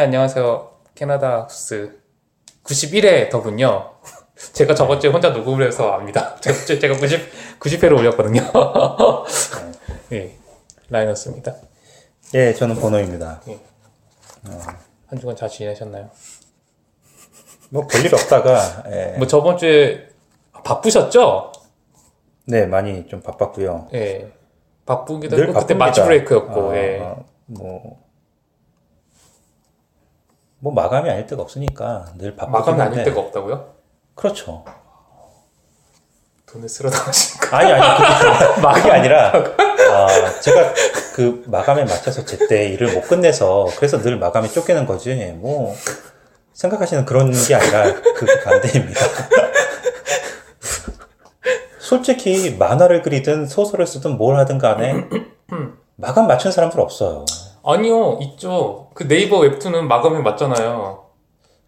네, 안녕하세요. 캐나다 후스 91회 더군요. 제가 저번 주에 혼자 녹음을 해서 압니다. 제가, 제가 90, 90회를 올렸거든요. 네, 라이너스입니다. 예, 저는 번호입니다. 한 주간 잘 지내셨나요? 뭐 별일 없다가 예, 뭐 저번 주에 바쁘셨죠? 네 많이 좀 바빴고요. 예. 바쁘기도 늘 했고, 그때 바쁩니다. 마치 브레이크였고, 아, 예. 뭐, 뭐 마감이 아닐 데가 없으니까 늘 바쁘긴 마감이 아닐. 데가 없다고요? 그렇죠. 돈을 쓸어 나가시니까. 아니 아니 그게 아니라 아, 제가 그 마감에 맞춰서 제때 일을 못 끝내서 그래서 늘 마감이 쫓기는 거지 뭐 생각하시는 그런 게 아니라 그 반대입니다. 솔직히 만화를 그리든 소설을 쓰든 뭘 하든 간에 마감 맞춘 사람들 없어요. 아니요, 있죠. 그 네이버 웹툰은 마감이 맞잖아요.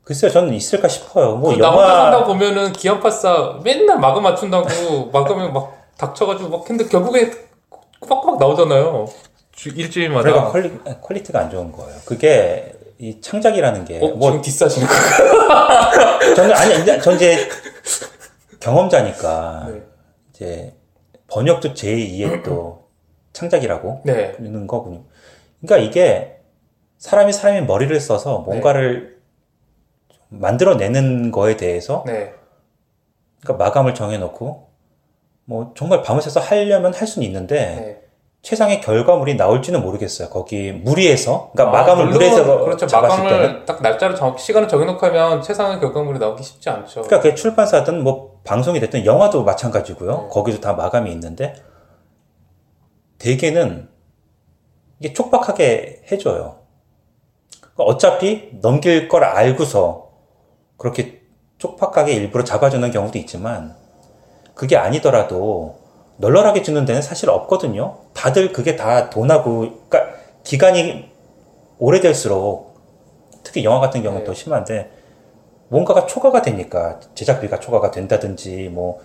글쎄요, 저는 있을까 싶어요. 뭐 그 나 혼자 산다 영화 보면은 기안84가 맨날 마감 맞춘다고 마감이 막 닥쳐가지고 막 했는데 결국에 꼬박꼬박 나오잖아요. 주- 일주일마다. 그러니까 퀄리, 퀄리티가 안 좋은 거예요. 그게 이 창작이라는 게 어, 뭐 지금 diss하시는 거 저는 아니 이제 전 이제 경험자니까 네. 이제 번역도 제2의 또 창작이라고 네. 부르는 거군요. 그러니까 이게 사람이 사람이 머리를 써서 뭔가를 좀 만들어내는 거에 대해서 네. 그러니까 마감을 정해놓고 뭐 정말 밤을 새서 하려면 할 수는 있는데 네. 최상의 결과물이 나올지는 모르겠어요. 거기 무리해서 그러니까 아, 마감을 무리해서 그렇죠. 잡았을 때는 마감을 딱 날짜를 정, 시간을 정해놓고 하면 최상의 결과물이 나오기 쉽지 않죠. 그러니까 그게 출판사든 뭐 방송이 됐든 영화도 마찬가지고요. 네. 거기도 다 마감이 있는데 대개는 이게 촉박하게 해줘요. 그러니까 어차피 넘길 걸 알고서 그렇게 촉박하게 일부러 잡아주는 경우도 있지만 그게 아니더라도 널널하게 주는 데는 사실 없거든요. 다들 그게 다 돈하고 그러니까 기간이 오래될수록 특히 영화 같은 경우는 네. 더 심한데 뭔가가 초과가 되니까 제작비가 초과가 된다든지 뭐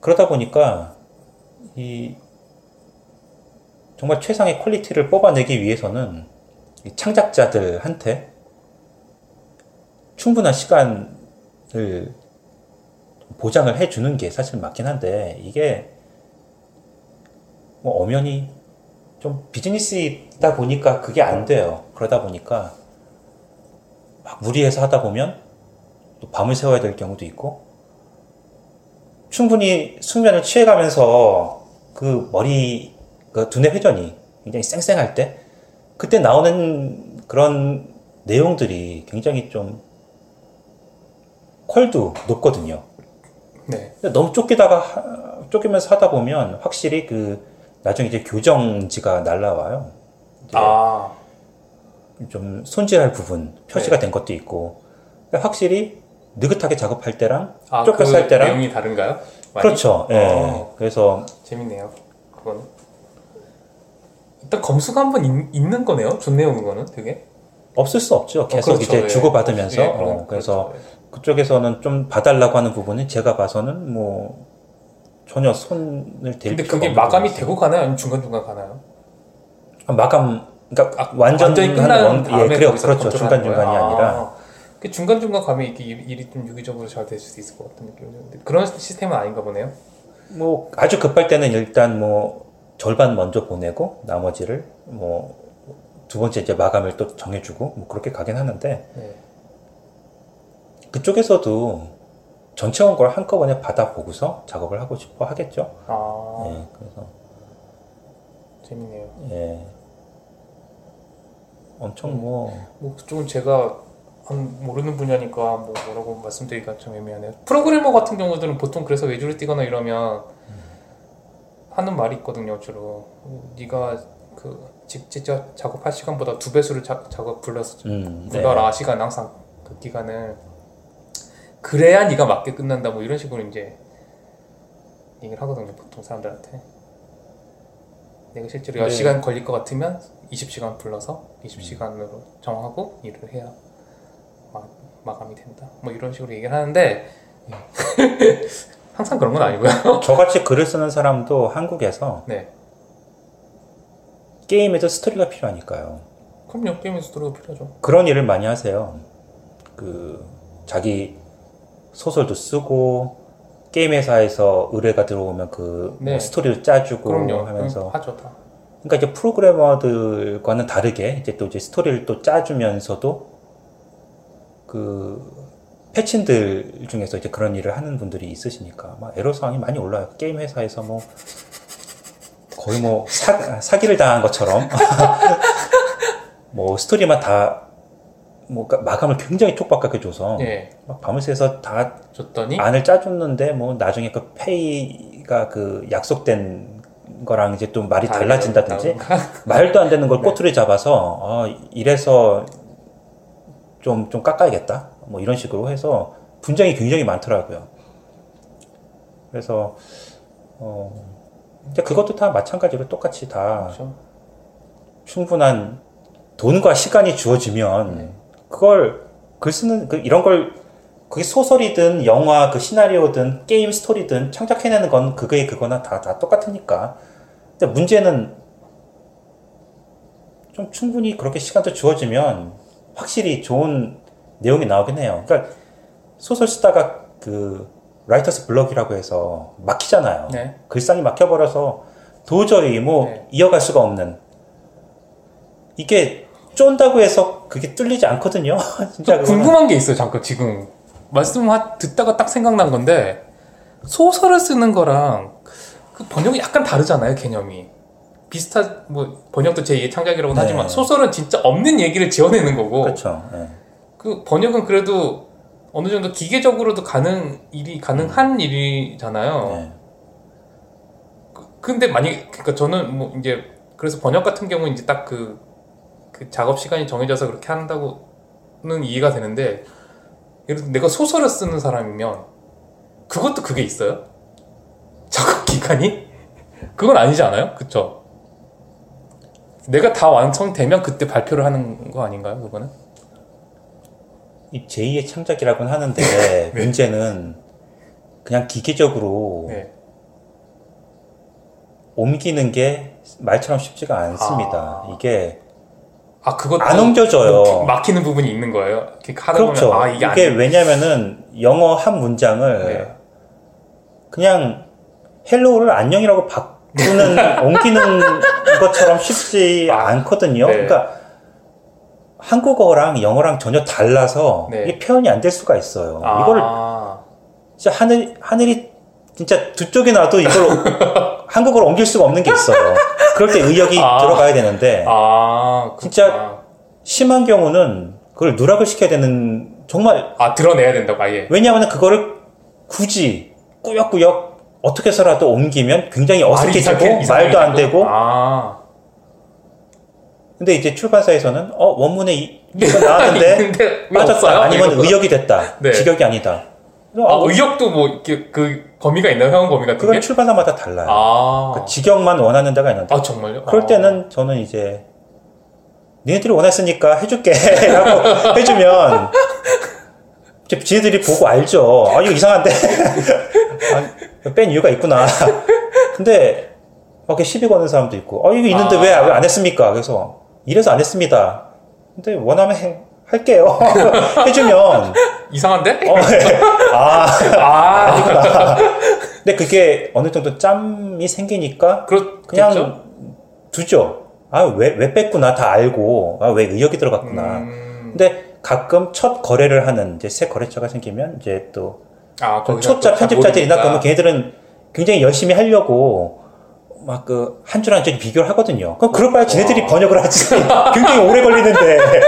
그러다 보니까 이 정말 최상의 quality를 뽑아내기 위해서는 이 창작자들한테 충분한 시간을 보장을 해주는 게 사실 맞긴 한데 이게 뭐 엄연히 좀 비즈니스이다 보니까 그게 안 돼요. 그러다 보니까 막 무리해서 하다 보면 또 밤을 새워야 될 경우도 있고 충분히 숙면을 취해가면서 그 머리 그 두뇌 회전이 굉장히 쌩쌩할 때 그때 나오는 그런 내용들이 굉장히 좀 퀄도 높거든요. 네. 너무 쫓기다가 하- 쫓기면서 하다 보면 확실히 그 나중에 이제 교정지가 날라와요. 아, 좀 손질할 부분 표시가 네. 된 것도 있고 확실히 느긋하게 작업할 때랑 아, 쫓겨서 그 할 때랑 내용이 다른가요? 많이? 그렇죠. 예. 어. 그래서 재밌네요. 그거는. 일단 검수가 한 번 있는 거네요. 좋네요, 그거는 되게. 없을 수 없죠. 계속 그렇죠. 이제 예. 주고 받으면서 예, 그런- 그래서 그렇죠. 그쪽에서는 좀 봐달라고 하는 부분은 제가 봐서는 뭐 전혀 손을 댈 근데 그게 마감이. 되고 가나요? 아니면 중간중간 가나요? 아, 마감 그러니까 아, 완전 완전히 끝난 원- 예, 그래요. 그렇죠. 검토를 중간 하는 중간이 거예요? 아니라 아, 그 중간중간 가면 이게 일- 일이 좀 유기적으로 잘 될 수도 있을 것 같은 느낌이 드는데 그런 시스템은 아닌가 보네요. 뭐 아주 급할 때는 일단 뭐 절반 먼저 보내고 나머지를 뭐 두 번째 이제 마감을 또 정해주고 뭐 그렇게 가긴 하는데 네. 그쪽에서도 전체 원고를 한꺼번에 받아보고서 작업을 하고 싶어 하겠죠. 아, 예, 그래서 재밌네요. 예, 엄청 뭐뭐 그쪽은 제가 한 모르는 분야니까 뭐 뭐라고 말씀드리기가 좀 애매하네요. 프로그래머 같은 경우들은 보통 그래서 외주를 뛰거나 이러면 하는 말이 있거든요. 주로 네가 그 직- 직접 작업할 시간보다 두 배수를 자- 작업 불러서 음, 네. 불러라 시간 항상 그 기간을 그래야 네가 맞게 끝난다 뭐 이런 식으로 이제 얘기를 하거든요. 보통 사람들한테 내가 실제로 네. 10시간 걸릴 것 같으면 20시간 불러서 20시간으로 정하고 일을 해야 마, 마감이 된다. 뭐 이런 식으로 얘기를 하는데 항상 그런 건 아니고요. 저같이 글을 쓰는 사람도 한국에서 네. 게임에도 스토리가 필요하니까요. 그럼요. 게임 스토리가 필요하죠. 그런 일을 많이 하세요. 그 자기 소설도 쓰고 게임 회사에서 의뢰가 들어오면 그 뭐 네. 스토리를 짜주고 그럼요. 하면서 응, 하죠 다. 그러니까 이제 프로그래머들과는 다르게 이제 또 이제 스토리를 또 짜주면서도 그 페친들 중에서 이제 그런 일을 하는 분들이 있으시니까 막 애로사항이 많이 올라요. 게임 회사에서 뭐 거의 뭐 사, 사기를 당한 것처럼 뭐 스토리만 다 뭐 마감을 굉장히 촉박하게 줘서 예. 막 밤을 새서 다 줬더니 안을 짜줬는데 뭐 나중에 그 페이가 그 약속된 거랑 이제 또 말이 달라진다든지 말도 안 되는 걸 네. 꼬투리 잡아서 어, 이래서 좀좀 깎아야겠다 뭐 이런 식으로 해서 분쟁이 굉장히 많더라고요. 그래서 어 이제 그것도 다 마찬가지로 똑같이 다 그렇죠. 충분한 돈과 시간이 주어지면 네. 그걸 글 쓰는 그 이런 걸 그게 소설이든 영화 그 시나리오든 게임 스토리든 창작해내는 건 그거에 그거나 다 다 똑같으니까. 근데 문제는 좀 충분히 그렇게 시간도 주어지면 확실히 좋은 내용이 나오긴 해요. 그러니까 소설 쓰다가 그 라이터스 블럭이라고 해서 막히잖아요. 네. 글상이 막혀버려서 도저히 뭐 네. 이어갈 수가 없는 이게 쫀다고 해서 그게 뚫리지 않거든요. 진짜. 궁금한 게 있어요. 잠깐 지금 말씀 하- 듣다가 딱 생각난 건데 소설을 쓰는 거랑 그 번역이 약간 다르잖아요. 개념이 비슷한 뭐 번역도 제2의 창작이라고는 네. 하지만 소설은 진짜 없는 얘기를 지어내는 거고 그렇죠. 예. 그 번역은 그래도 어느 정도 기계적으로도 가능 일이 가능한 일이잖아요. 네. 근데 만약 그러니까 저는 뭐 이제 그래서 번역 같은 경우는 이제 딱그 그 작업 시간이 정해져서 그렇게 한다고는 이해가 되는데 예를 들어 내가 소설을 쓰는 사람이면 그것도 그게 있어요? 작업 기간이? 그건 아니지 않아요? 그쵸? 내가 다 완성되면 그때 발표를 하는 거 아닌가요? 그거는? 이 제2의 창작이라고는 하는데 문제는 그냥 기계적으로 네. 옮기는 게 말처럼 쉽지가 않습니다. 이게 아 그것도 안 옮겨져요. 뭐 막히는 부분이 있는 거예요? 그렇죠. 보면 아 이게, 이게, 왜냐면은 영어 한 문장을 네. 그냥 hello를 안녕이라고 바꾸는 옮기는 것처럼 쉽지 아, 않거든요. 네. 그러니까 한국어랑 영어랑 전혀 달라서 네. 이게 표현이 안 될 수가 있어요. 아, 이걸 진짜 하늘 하늘이 진짜 두 쪽이 나도 이걸 한국어로 옮길 수가 없는 게 있어요. 그럴 때 의역이 아. 들어가야 되는데 아 진짜. 심한 경우는 그걸 누락을 시켜야 되는 정말 아 들어내야 된다고 아예 왜냐하면 그거를 굳이 꾸역꾸역 어떻게 해서라도 옮기면 굉장히 어색해지고 말도 안 되고 아 근데 이제 출판사에서는 어 원문에 이, 이거 나왔는데 있는데 왜 빠졌다? 아니면 이거. 의역이 됐다 네. 직역이 아니다 아, 어, 의역도 뭐 이렇게 그 범위가 있나요? 회원 범위 같은 그건 게? 출판사마다 달라요 아, 그 직역만 원하는 데가 있는데 아 정말요? 그럴 아. 때는 저는 이제 니네들이 원했으니까 해줄게 라고 해주면 이제 지네들이 보고 알죠 아 이거 이상한데 아, 뺀 이유가 있구나 근데 막 이렇게 시비 거는 사람도 있고 어 이거 있는데 아. 왜안 했습니까 그래서 이래서 안 했습니다 근데 원하면 해- 할게요 해주면 이상한데? 어, 네. 아 아, 근데 그게 어느 정도 짬이 생기니까 그렇 그냥 그냥 두죠. 아, 왜, 왜 뺐구나. 다 알고. 아, 왜 의역이 들어갔구나. 음, 근데 가끔 첫 거래를 하는 이제 새 거래처가 생기면 이제 또 아, 초짜 편집자들이나. 그러면 걔네들은 굉장히 열심히 하려고 막 그 한 줄 한 줄 비교를 하거든요. 그럼 그럴 바에 지네들이 와. 번역을 하지. 굉장히 오래 걸리는데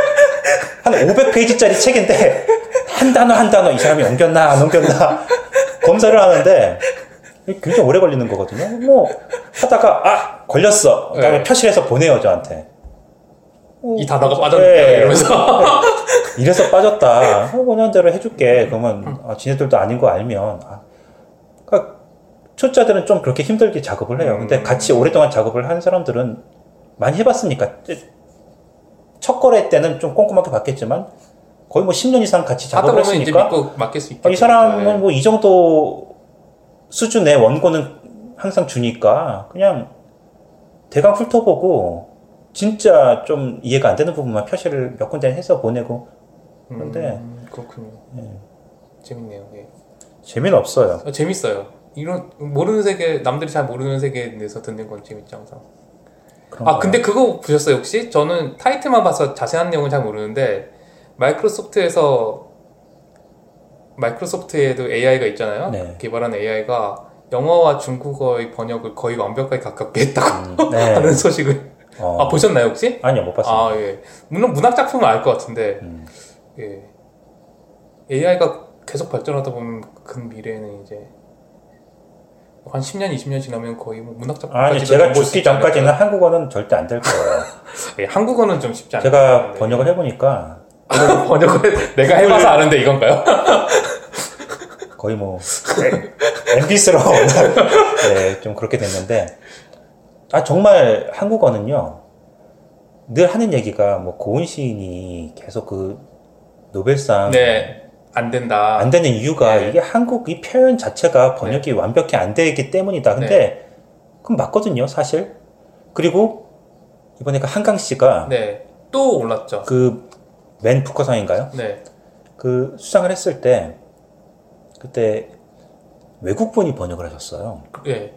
한 500페이지짜리 책인데 한 단어 한 단어 이 사람이 옮겼나 안 옮겼나 검사를 하는데 굉장히 오래 걸리는 거거든요. 뭐 하다가 아 걸렸어. 그다음에 네. 표시해서 보내요 저한테. 이 단어가 빠졌는데 네. 이러면서 이래서 빠졌다. 원하는 대로 해줄게. 그러면 아, 지네들도 아닌 거 알면 아, 그러니까 초짜들은 좀 그렇게 힘들게 작업을 해요. 근데 음. 같이 오랫동안 작업을 하는 사람들은 많이 해봤으니까 첫 거래 때는 좀 꼼꼼하게 봤겠지만 거의 뭐 10년 이상 같이 작업을 했으니까 믿고 맡길 수 아, 있겠죠. 이 사람은 뭐 이 정도 수준의 원고는 항상 주니까 그냥 대강 훑어보고 진짜 좀 이해가 안 되는 부분만 표시를 몇 군데 해서 보내고 그런데 음, 그렇군요. 예. 재밌네요. 예. 재미는 없어요. 어, 재밌어요. 이런 모르는 세계 남들이 잘 모르는 세계에 대해서 듣는 건 재밌죠 항상. 아 거. 근데 그거 보셨어요 혹시? 저는 타이틀만 봐서 자세한 내용은 잘 모르는데 마이크로소프트에서 마이크로소프트에도 AI가 있잖아요. 네. 개발한 AI가 영어와 중국어의 번역을 거의 완벽하게 가깝게 했다고 음, 네. 하는 소식을 어. 아 보셨나요 혹시? 아니요 못 봤습니다. 아 예. 물론 문학 작품은 알 것 같은데 음. 예. AI가 계속 발전하다 보면 근 미래에는 이제 한 10년, 20년 지나면 거의 뭐 문학 작품까지 아니 제가 죽기 전까지는 한국어는 절대 안 될 거예요. 예, 한국어는 좀 쉽지 않아요. 제가 번역을 해보니까 번역을 내가 해봐서 아는데 이건가요? 거의 뭐 엠비스러운 네, 좀 그렇게 됐는데 아 정말 한국어는요 늘 하는 얘기가 뭐 고은 시인이 계속 그 노벨상 네, 안 된다. 안 되는 이유가 네. 이게 한국 이 표현 자체가 번역이 완벽히 안 되기 때문이다. 근데 그건 맞거든요, 사실. 그리고 이번에 그 한강 씨가 네, 또 올랐죠. 그맨 부커상인가요? 네, 그 수상을 했을 때 그때 외국분이 번역을 하셨어요. 예.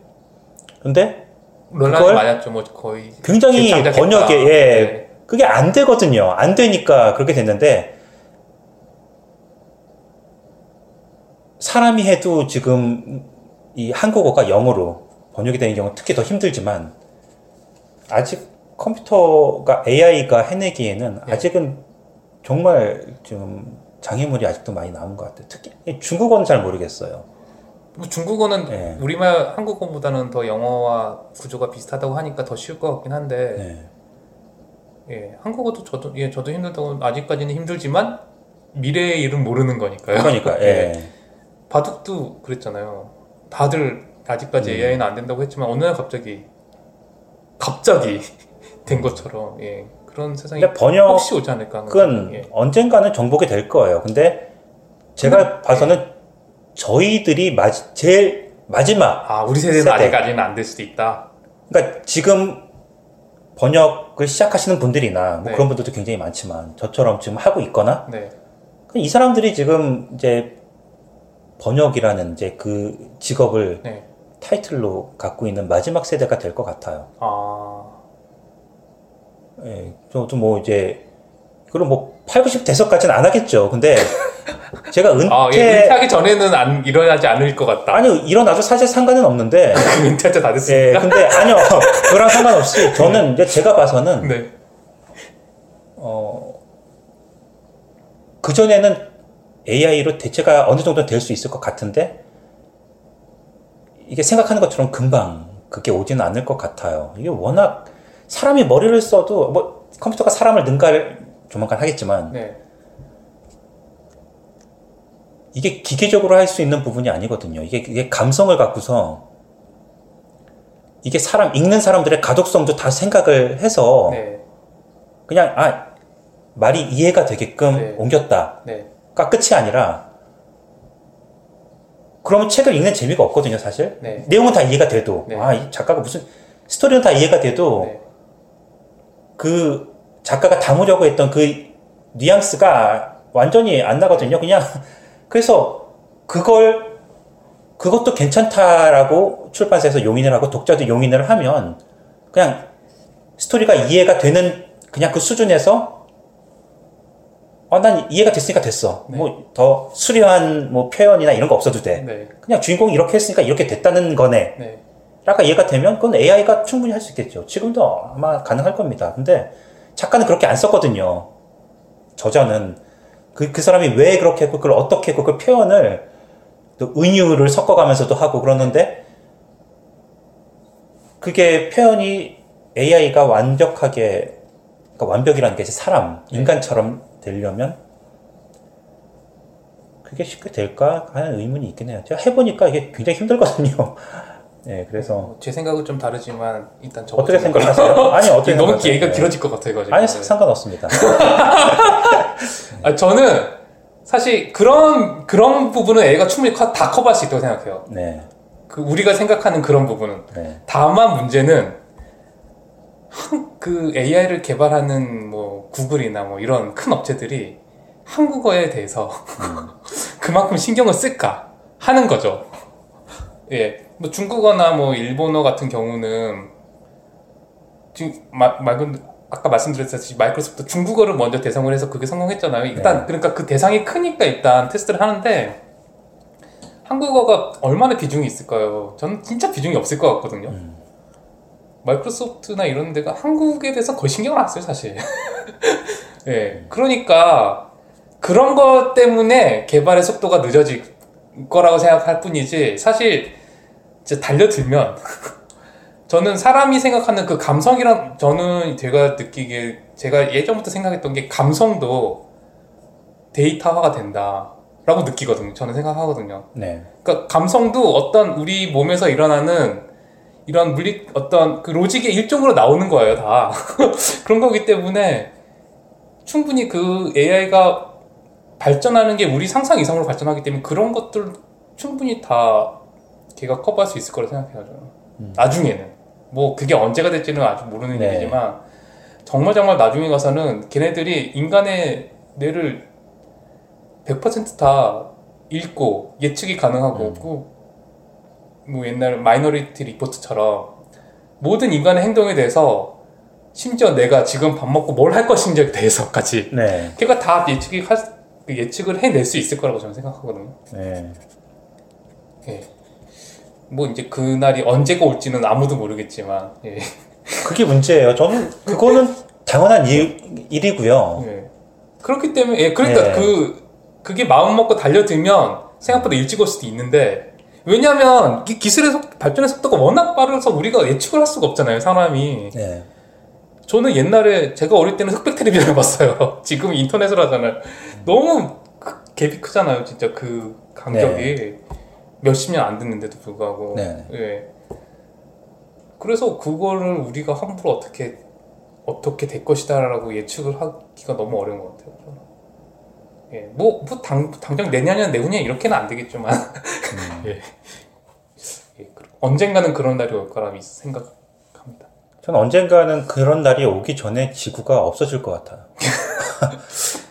근데 논란이 많았죠. 뭐 거의 굉장히. 번역에 예, 네. 그게 안 되거든요. 안 되니까 그렇게 됐는데 사람이 해도 지금 이 한국어가 영어로 번역이 되는 경우는 특히 더 힘들지만 아직 컴퓨터가 AI가 해내기에는 네. 아직은 정말 지금 장애물이 아직도 많이 남은 것 같아요. 특히 중국어는 잘 모르겠어요. 뭐 중국어는 네. 우리말 한국어보다는 더 영어와 구조가 비슷하다고 하니까 더 쉬울 것 같긴 한데 네. 예, 한국어도 저도 예, 저도 힘들다고 아직까지는 힘들지만 미래의 일은 모르는 거니까요. 그러니까 예. 바둑도 그랬잖아요. 다들 아직까지 음. AI는 안 된다고 했지만 어느 날 갑자기 갑자기 된 것처럼 예, 그런 세상이 근데 번역 혹시 오지 않을까 하는 그건 예. 언젠가는 정복이 될 거예요. 근데 제가 봐서는 저희들이 마, 제일 마지막, 아 우리 세대는 세대. 아직까지는 안 될 수도 있다. 그러니까 지금 번역을 시작하시는 분들이나 뭐 네. 그런 분들도 굉장히 많지만 저처럼 지금 하고 있거나 네, 이 사람들이 지금 이제 번역이라는 이제 그 직업을 네. 타이틀로 갖고 있는 마지막 세대가 될 것 같아요. 아 예, 저도 뭐 이제 그럼 뭐 8, 90 돼서까지는 안 하겠죠. 근데 제가 은퇴 아, 예, 은퇴하기 전에는 안, 일어나지 않을 것 같다. 아니 일어나도 사실 상관은 없는데 은퇴할 때다예 됐습니까? 근데 아니요 그랑 상관없이 저는 이제 제가 봐서는 네. 어 그전에는 AI로 대체가 어느 정도 될 수 있을 것 같은데 이게 생각하는 것처럼 금방 그게 오지는 않을 것 같아요. 이게 워낙 사람이 머리를 써도 뭐 컴퓨터가 사람을 능가를 조만간 하겠지만 네. 이게 기계적으로 할 수 있는 부분이 아니거든요. 이게, 이게 감성을 갖고서 이게 사람 읽는 사람들의 가독성도 다 생각을 해서 네. 그냥 아 말이 이해가 되게끔 네. 옮겼다 가 네. 끝이 아니라 그러면 책을 읽는 재미가 없거든요, 사실. 네. 내용은 다 이해가 돼도 네. 아 이 작가가 무슨 스토리는 다 이해가 돼도 네. 그 작가가 담으려고 했던 그 뉘앙스가 완전히 안 나거든요. 그냥 그래서 그걸 그것도 괜찮다라고 출판사에서 용인을 하고 독자도 용인을 하면 그냥 스토리가 이해가 되는 그냥 그 수준에서 어, 난 이해가 됐으니까 됐어. 네. 뭐더 수려한 뭐 표현이나 이런 거 없어도 돼. 네. 그냥 주인공이 이렇게 했으니까 이렇게 됐다는 거네. 네. 라가 이해가 되면 그건 AI가 충분히 할 수 있겠죠. 지금도 아마 가능할 겁니다. 근데 작가는 그렇게 안 썼거든요. 저자는 그, 그 사람이 왜 그렇게 했고 그걸 어떻게 했고 그 표현을 또 은유를 섞어가면서도 하고 그러는데 그게 표현이 AI가 완벽하게 그러니까 완벽이라는 게 이제 사람, 네. 인간처럼 되려면 그게 쉽게 될까 하는 의문이 있긴 해요. 제가 해보니까 이게 굉장히 힘들거든요. 네, 그래서 어, 제 생각은 좀 다르지만 일단 저 어떻게 생각하세요? 아니 어떻게 너무? 얘기가 네. 길어질 것 같아가지고. 아니 네. 상관없습니다. 아, 저는 사실 그런 그런 부분은 애가 충분히 커- 다 커버할 수 있다고 생각해요. 네, 그 우리가 생각하는 그런 부분은 네, 다만 문제는 한- 그 AI를 개발하는 뭐 구글이나 뭐 이런 큰 업체들이 한국어에 대해서 그만큼 신경을 쓸까 하는 거죠. 예, 뭐 중국어나 뭐 일본어 같은 경우는 지금 마, 말 아까 말씀드렸듯이 마이크로소프트 중국어를 먼저 대상을 해서 그게 성공했잖아요. 일단 그러니까 그 대상이 크니까 일단 테스트를 하는데 한국어가 얼마나 비중이 있을까요? 저는 진짜 비중이 없을 것 같거든요. 마이크로소프트나 이런 데가 한국에 대해서 거의 신경을 안 써요, 사실. 예. 그러니까 그런 것 때문에 개발의 속도가 늦어질 거라고 생각할 뿐이지 사실 이제 달려들면 저는 사람이 생각하는 그 감성이란 저는 제가 느끼기에 제가 예전부터 생각했던 게 감성도 데이터화가 된다라고 느끼거든요. 저는 생각하거든요. 네. 그러니까 감성도 어떤 우리 몸에서 일어나는 이런 물리 어떤 그 로직의 일종으로 나오는 거예요 다. 그런 거기 때문에 충분히 그 AI가 발전하는 게 우리 상상 이상으로 발전하기 때문에 그런 것들 충분히 다 걔가 커버할 수 있을 거라 생각해요 저는. 나중에는. 뭐 그게 언제가 될지는 아직 모르는 네. 일이지만 정말 정말 나중에 가서는 걔네들이 인간의 뇌를 100%다 읽고 예측이 가능하고 그 뭐 옛날 마이너리티 리포트처럼 모든 인간의 행동에 대해서 심지어 내가 지금 밥 먹고 뭘 할 것인지에 대해서까지 네. 걔가 다 예측이 할, 그 예측을 해낼 수 있을 거라고 저는 생각하거든요. 네. 예. 뭐 이제 그 날이 언제가 올지는 아무도 모르겠지만 예. 그게 문제예요. 저는 그거는 당연한 일, 일이고요. 예. 그렇기 때문에 예, 그러니까 예. 그 그게 마음 먹고 달려들면 생각보다 일찍 올 수도 있는데 왜냐하면 이 기술의 속, 발전의 속도가 워낙 빠르서 우리가 예측을 할 수가 없잖아요 사람이 네. 저는 옛날에 제가 어릴 때는 흑백 텔레비전을 봤어요 지금 인터넷을 하잖아요 너무 그 갭이 크잖아요 진짜 그 간격이 몇십 년 안 됐는데도 불구하고 네. 예. 그래서 그거를 우리가 함부로 어떻게 어떻게 될 것이다라고 예측을 하기가 너무 어려운 것 같아요. 예, 뭐, 뭐 당, 당장 내년이나 내후년 이렇게는 안 되겠지만, 예. 예, 그- 언젠가는 그런 날이 올 거라 생각합니다. 저는 언젠가는 그런 날이 오기 전에 지구가 없어질 것 같아요.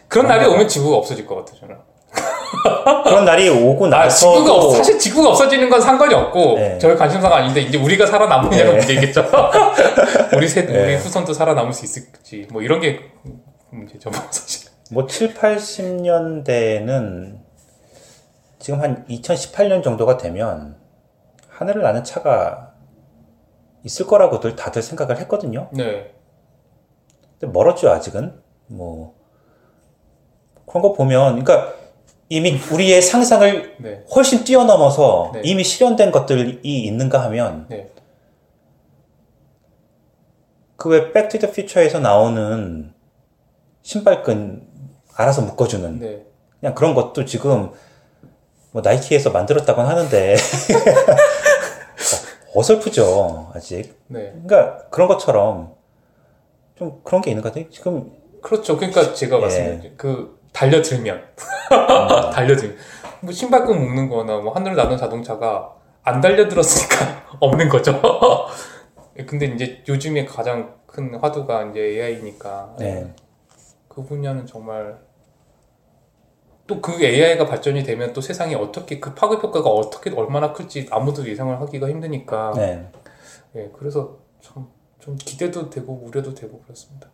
그런 날이 오면 지구가 없어질 것 같아요, 저는. 그런 날이 오고 아, 나서 지구가, 없- 사실 지구가 없어지는 건 상관이 없고, 네. 저희 관심사가 아닌데, 이제 우리가 살아남느냐가 네. 문제겠죠. 우리 세, 네. 우리 후손도 살아남을 수 있을지, 뭐 이런 게 문제죠, 뭐, 사실. 뭐 7, 80년대는 지금 한 2018년 정도가 되면 하늘을 나는 차가 있을 거라고들 다들 생각을 했거든요. 네. 근데 멀었죠, 아직은. 뭐 그런 거 보면 그러니까 이미 우리의 상상을 네. 훨씬 뛰어넘어서 네. 이미 실현된 것들이 있는가 하면 네. 그왜 백투더 퓨처에서 나오는 신발끈 알아서 묶어주는 네. 그냥 그런 것도 지금 뭐 나이키에서 만들었다고는 하는데 어설프죠 아직 네. 그러니까 그런 것처럼 좀 그런 게 있는 것 같아요 지금 그렇죠. 그러니까 제가 예. 말씀드린 그 달려들면 달려들면 뭐 신발끈 묶는 거나 뭐 하늘을 나는 자동차가 안 달려들었으니까 없는 거죠. 근데 이제 요즘에 가장 큰 화두가 이제 AI니까 네. 그 분야는 정말 또 그 AI가 발전이 되면 또 세상에 어떻게 그 파급 효과가 어떻게 얼마나 클지 아무도 예상을 하기가 힘드니까 네. 예 그래서 참 좀 기대도 되고 우려도 되고 그렇습니다.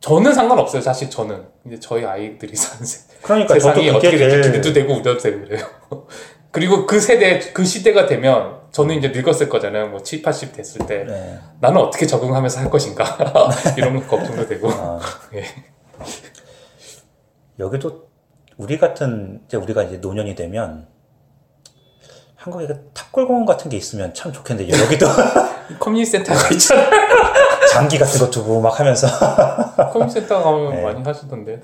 저는 상관없어요 사실 저는 이제 저희 아이들이 사는 세, 그러니까 세상이 어떻게 될지 기대도 되고 우려도 되고 그래요. 그리고 그 세대 그 시대가 되면 저는 이제 늙었을 거잖아요. 뭐 7, 80 됐을 때 네. 나는 어떻게 적응하면서 할 것인가 이런 걱정도 되고 아, 예. 여기도 우리 같은 이제 우리가 이제 노년이 되면 한국에 그 탑골공원 같은 게 있으면 참 좋겠는데 여기도 community center가 있잖아요. 장기 같은 거 두고 막 하면서 community center 가면 네. 많이 하시던데.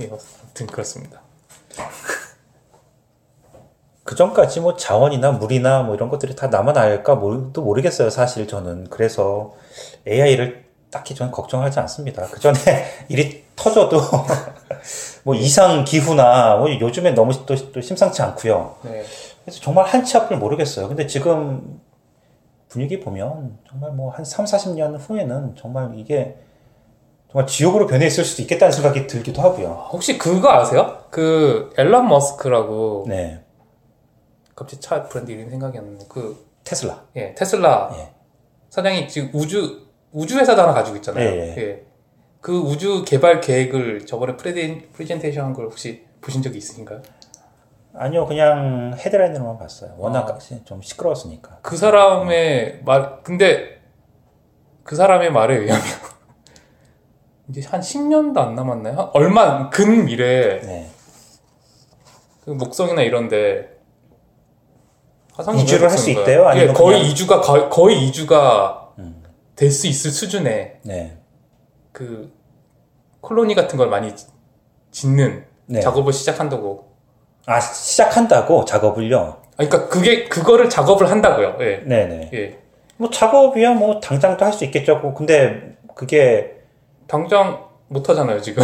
예, 아무튼 그렇습니다. 그 전까지 뭐 자원이나 물이나 뭐 이런 것들이 다 남아날까 모르도 모르겠어요 사실 저는 그래서 AI를 딱히 저는 걱정하지 않습니다 그 전에 일이 터져도 뭐 이상 기후나 뭐 요즘에 너무 또, 또 심상치 않고요 네. 그래서 정말 한치 앞을 모르겠어요 근데 지금 분위기 보면 정말 뭐 한 3, 40년 후에는 정말 이게 정말 지옥으로 변해 있을 수도 있겠다는 생각이 들기도 하고요. 혹시 그거 아세요? 그 일론 머스크라고 네. 갑자기 차 브랜드 이름 생각이 안 나는데 그 테슬라. 예, 테슬라 예. 사장이 지금 우주 우주 회사도 하나 가지고 있잖아요. 예, 예. 그 우주 개발 계획을 저번에 프레젠, 프레젠테이션 한 걸 혹시 보신 적이 있으신가요? 아니요, 그냥 헤드라인으로만 봤어요. 워낙 아. 좀 시끄러웠으니까. 그 사람의 말 근데 그 사람의 말에 의하면 이제 한 10년도 안 남았나요? 한 얼마 근 미래에 네. 그 목성이나 이런데 이 이주를 왜 할수 목성인가요? 있대요? 아니면 예, 거의 그냥- 이주가 거의, 거의 이주가 음. 될수 있을 수준의 네. 그 콜로니 같은 걸 많이 짓는 네. 작업을 시작한다고. 아, 시작한다고 작업을요? 아, 그러니까 그게 그거를 작업을 한다고요. 예. 네네. 예. 뭐 작업이야 뭐 당장도 할 수 있겠죠. 근데 그게 당장 못 하잖아요, 지금.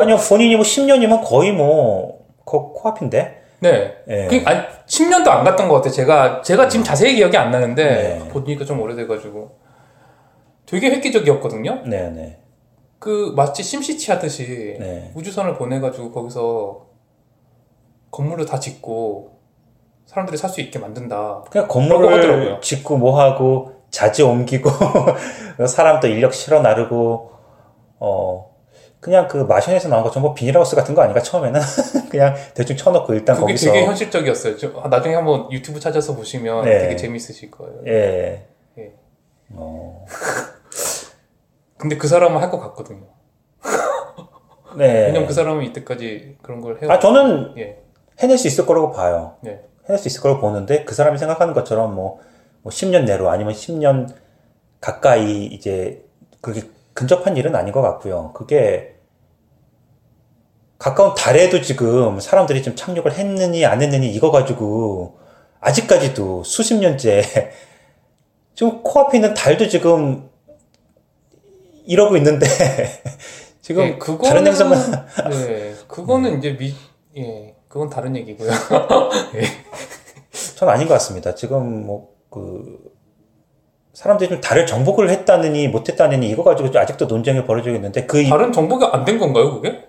아니요 본인이 뭐 10년이면 거의 뭐 코, 코앞인데. 네. 예. 그, 아니, 10년도 안 갔던 것 같아요. 제가, 제가 지금 자세히 기억이 안 나는데, 네. 보니까 좀 오래돼가지고. 되게 획기적이었거든요? 네 네. 그, 마치 심시티 하듯이, 네. 우주선을 보내가지고 거기서 건물을 다 짓고, 사람들이 살 수 있게 만든다. 그냥 건물을. 짓고 뭐 하고 자재 옮기고 사람도 인력 실어 나르고 어 그냥 그 마션에서 나온 거 전부 비닐하우스 같은 거 아닌가 처음에는 그냥 대충 쳐놓고 일단 그게 거기서 되게 현실적이었어요. 저- 아, 나중에 한번 유튜브 찾아서 보시면 네. 되게 재밌으실 거예요. 예. 예. 어. 근데 그 사람은 할 것 같거든요. 네. 왜냐면 그 사람은 이때까지 그런 걸 해요. 아 저는 예. 해낼 수 있을 거라고 봐요. 네. 해낼 수 있을 거라고 보는데 그 사람이 생각하는 것처럼 뭐, 뭐 10년 내로 아니면 10년 가까이 이제 그렇게 근접한 일은 아닌 것 같고요. 그게 가까운 달에도 지금 사람들이 좀 착륙을 했느니 안 했느니 이거 가지고 아직까지도 수십 년째 지금 코앞에 있는 달도 지금 이러고 있는데 지금 예, 그거는 다른 행성은 네, 그거는 이제 미, 예, 그건 다른 얘기고요. 전 아닌 것 같습니다. 지금 뭐 그 사람들이 좀 달을 정복을 했다느니 못했다느니 이거 가지고 좀 아직도 논쟁이 벌어지고 있는데 그 이- 다른 정보가 안된 건가요, 그게?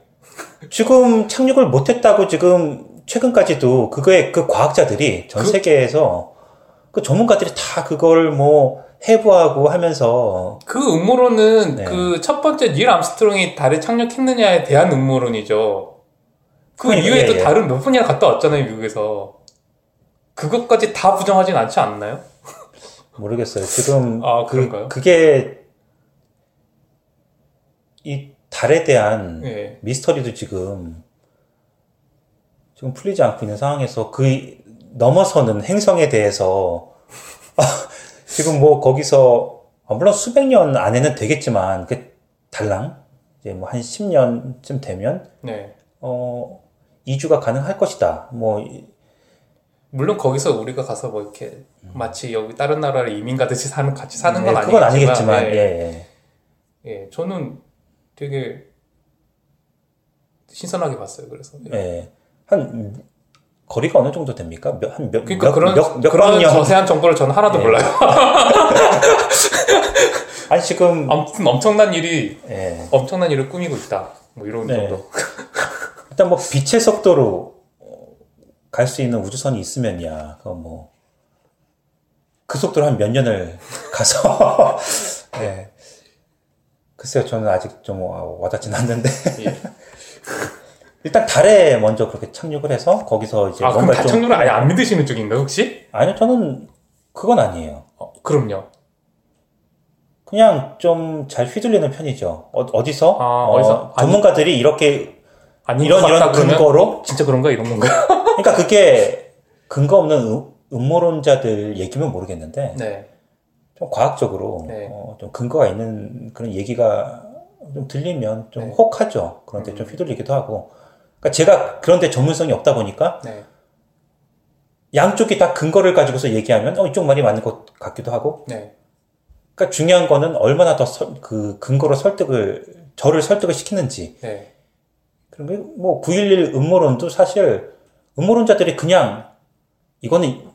지금 착륙을 못했다고 지금 최근까지도 그거에 그 과학자들이 전 그- 세계에서 그 전문가들이 다 그걸 뭐 해부하고 하면서 그 음모론은 네. 그첫 번째 닐 암스트롱이 달에 착륙했느냐에 대한 음모론이죠. 그 그러니까, 이후에 예, 또 예. 달은 몇 번이나 갔다 왔잖아요, 미국에서. 그것까지 다 부정하진 않지 않나요? 모르겠어요. 지금 아, 그? 그게 이 달에 대한 예. 미스터리도 지금 지금 풀리지 않고 있는 상황에서 그 넘어서는 행성에 대해서 지금 뭐 거기서 아, 물론 수백 년 안에는 되겠지만 그 달랑 이제 뭐 한 10년쯤 되면 네. 어 이주가 가능할 것이다. 뭐 이- 물론 거기서 우리가 가서 뭐 이렇게 마치 여기 다른 나라를 이민 가듯이 사는 같이 사는 건 네, 아니겠지만, 그건 아니겠지만 예, 예, 예. 예, 저는 되게 신선하게 봤어요. 그래서 예. 한 거리가 어느 정도 됩니까? 몇, 한 몇, 그러니까 몇, 그런 몇, 몇 그런 광년? 자세한 정보를 저는 하나도 예. 몰라요. 아니 지금 아무튼 엄청난 일이 예. 엄청난 일을 꾸미고 있다. 뭐 이런 네. 정도. 일단 뭐 빛의 속도로 갈 수 있는 우주선이 있으면야 그거 뭐그 속도로 한 몇 년을 가서 네. 글쎄요 저는 아직 좀 와- 와닿진 않는데 예. 일단 달에 먼저 그렇게 착륙을 해서 거기서 이제 아 그럼 뭔가 좀 다착륙을 아예 안 믿으시는 쪽인가요 혹시? 아니요 저는 그건 아니에요 어, 그럼요. 그냥 좀 잘 휘둘리는 편이죠 어, 디서 아, 어 디서? 아니- 전문가들이 이렇게 아닌 이런 것 이런 근거로 진짜 그런가 이런 건가요? 그러니까 그게 근거 없는 음, 음모론자들 얘기면 모르겠는데 네. 좀 과학적으로 네. 어, 좀 근거가 있는 그런 얘기가 좀 들리면 좀 네. 혹하죠. 그런데 좀 음. 휘둘리기도 하고. 그러니까 제가 그런데 전문성이 없다 보니까 네. 양쪽이 다 근거를 가지고서 얘기하면 어, 이쪽 말이 맞는 것 같기도 하고. 네. 그러니까 중요한 거는 얼마나 더 그 근거로 설득을 저를 설득을 시키는지. 네. 그런 게뭐 911 음모론도 사실 음모론자들이 그냥 이거는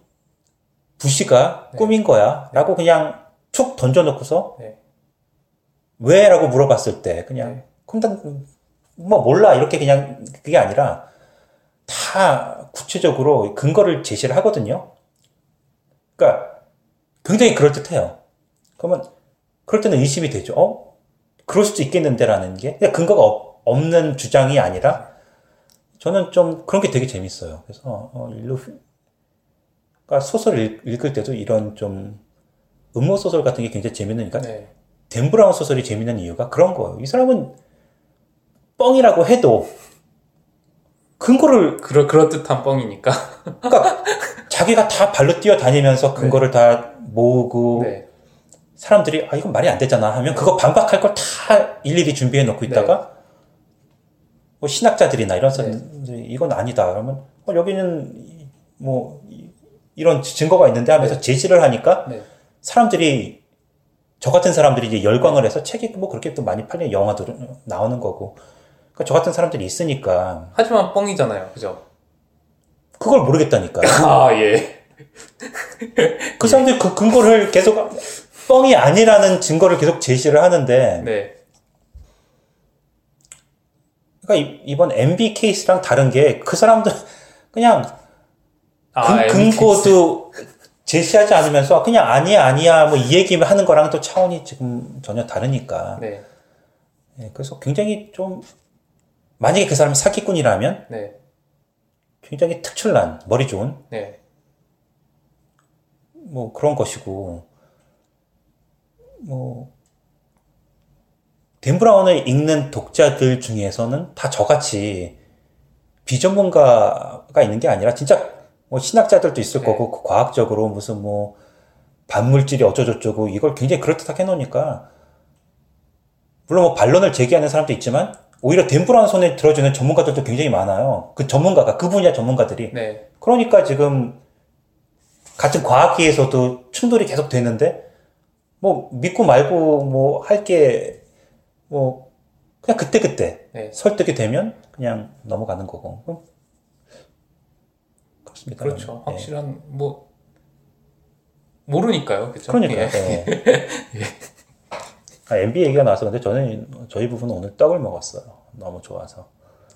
부시가 네. 꾸민 거야. 라고 그냥 툭 던져놓고서 네. 왜? 라고 물어봤을 때 그냥 네. 그럼 난, 뭐 몰라 이렇게 그냥 그게 아니라 다 구체적으로 근거를 제시를 하거든요. 그러니까 굉장히 그럴듯해요. 그러면 그럴 때는 의심이 되죠. 어? 그럴 수도 있겠는데라는 게 근거가 없, 없는 주장이 아니라 저는 좀 그런 게 되게 재밌어요. 그래서 어, 일로 그러니까 소설을 읽, 을 때도 이런 좀 음모 소설 같은 게 굉장히 재밌으니까 네. 댄 브라운 소설이 재밌는 이유가 그런 거예요. 이 사람은 뻥이라고 해도 근거를 그럴 그럴듯한 뻥이니까. 그러니까 자기가 다 발로 뛰어다니면서 근거를 다 모으고 네. 사람들이 아 이건 말이 안 되잖아 하면 그거 반박할 걸 다 일일이 준비해 놓고 있다가 뭐 신학자들이나 이런 사람들이 이건 아니다 그러면 어, 여기는 이- 뭐 이- 이런 증거가 있는데 하면서 네. 제시를 하니까 네. 사람들이 저 같은 사람들이 이제 열광을 해서 책이 뭐 그렇게 또 많이 팔리는 영화도 나오는 거고 그러니까 저 같은 사람들이 있으니까 하지만 뻥이잖아요. 그죠? 그걸 모르겠다니까 아, 예. 그 사람들이 그 근거를 계속 뻥이 아니라는 증거를 계속 제시를 하는데 네. 그러니까 이- 이번 MB 케이스랑 다른 게 그 사람들 그냥 아, 근, MBK. 근거도 제시하지 않으면서 그냥 아니야 아니야 뭐 이 얘기 하는 거랑 또 차원이 지금 전혀 다르니까 네. 예, 그래서 굉장히 좀 만약에 그 사람이 사기꾼이라면 네. 굉장히 특출난 머리 좋은 네. 뭐 그런 것이고 뭐 댄브라운을 읽는 독자들 중에서는 다 저같이 비전문가가 있는 게 아니라 진짜 뭐 신학자들도 있을 네. 거고 그 과학적으로 무슨 뭐 반물질이 어쩌고저쩌고 이걸 굉장히 그럴듯하게 해놓으니까 물론 뭐 반론을 제기하는 사람도 있지만 오히려 댄브라운 손에 들어주는 전문가들도 굉장히 많아요. 그 전문가가 그 분야 전문가들이 네. 그러니까 지금 같은 과학계에서도 충돌이 계속 되는데 뭐 믿고 말고 뭐 할 게 뭐 그냥 그때 그때 네. 설득이 되면 그냥 넘어가는 거고 음. 그렇습니다. 그렇죠. 예. 확실한 뭐 모르니까요. 그렇죠? 그러니까 예. 아, MB 얘기가 나와서 근데 저는 저희 부부는 오늘 떡을 먹었어요. 너무 좋아서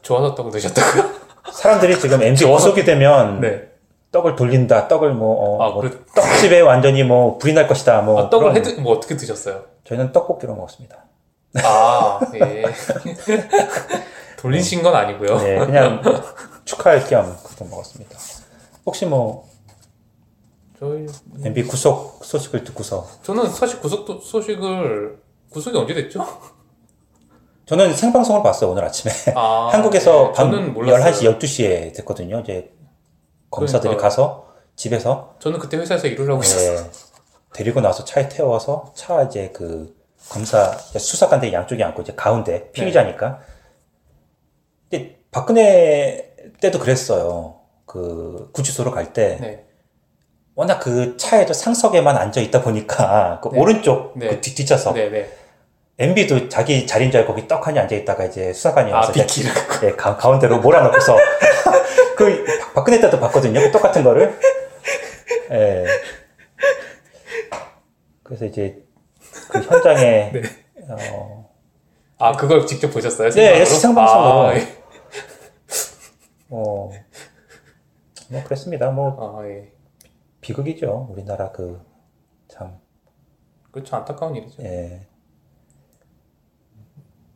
좋아서 떡을 드셨다고요? 사람들이 지금 MB 어속이 되면 네. 떡을 돌린다, 떡을 뭐, 어, 아, 뭐 그래- 떡집에 완전히 뭐 불이 날 것이다. 뭐 아, 떡을 해드 뭐 어떻게 드셨어요? 저희는 떡볶이로 먹었습니다. 아, 예. 돌리신 건 아니고요. 네, 그냥 축하할 겸 그렇게 먹었습니다. 혹시 뭐 저희 MB 구속 소식을 듣고서 저는 사실 구속 도- 소식을 구속이 언제 됐죠? 저는 생방송을 봤어요 오늘 아침에 아, 한국에서 네, 밤 저는 몰랐어요. 11시 12시에 됐거든요. 이제 검사들이 그러니까요. 가서 집에서 저는 그때 회사에서 일을 하고 있었어요. 네, 데리고 나서 차에 태워서 차 이제 그 검사 수사관들 양쪽에 앉고 이제 가운데 피의자니까. 근데 박근혜 때도 그랬어요. 그 구치소로 갈때 네. 워낙 그 차에도 상석에만 앉아 있다 보니까 그 네. 오른쪽 네. 그 뒤, 뒷좌석 네, 네. MB도 자기 자리인 줄 알고 거기 떡하니 앉아 있다가 이제 수사관이 아, 와서 비키를. 예, 가, 가운데로 몰아넣고서 그 박- 박근혜 때도 봤거든요. 그 똑같은 거를. 예. 그래서 이제 그 현장에 네. 어, 아, 그걸 직접 보셨어요? 네, 생방송으로. 아, 예. 어, 뭐 그랬습니다. 뭐 아, 예. 비극이죠. 우리나라 그 참. 그렇죠. 안타까운 일이죠. 예.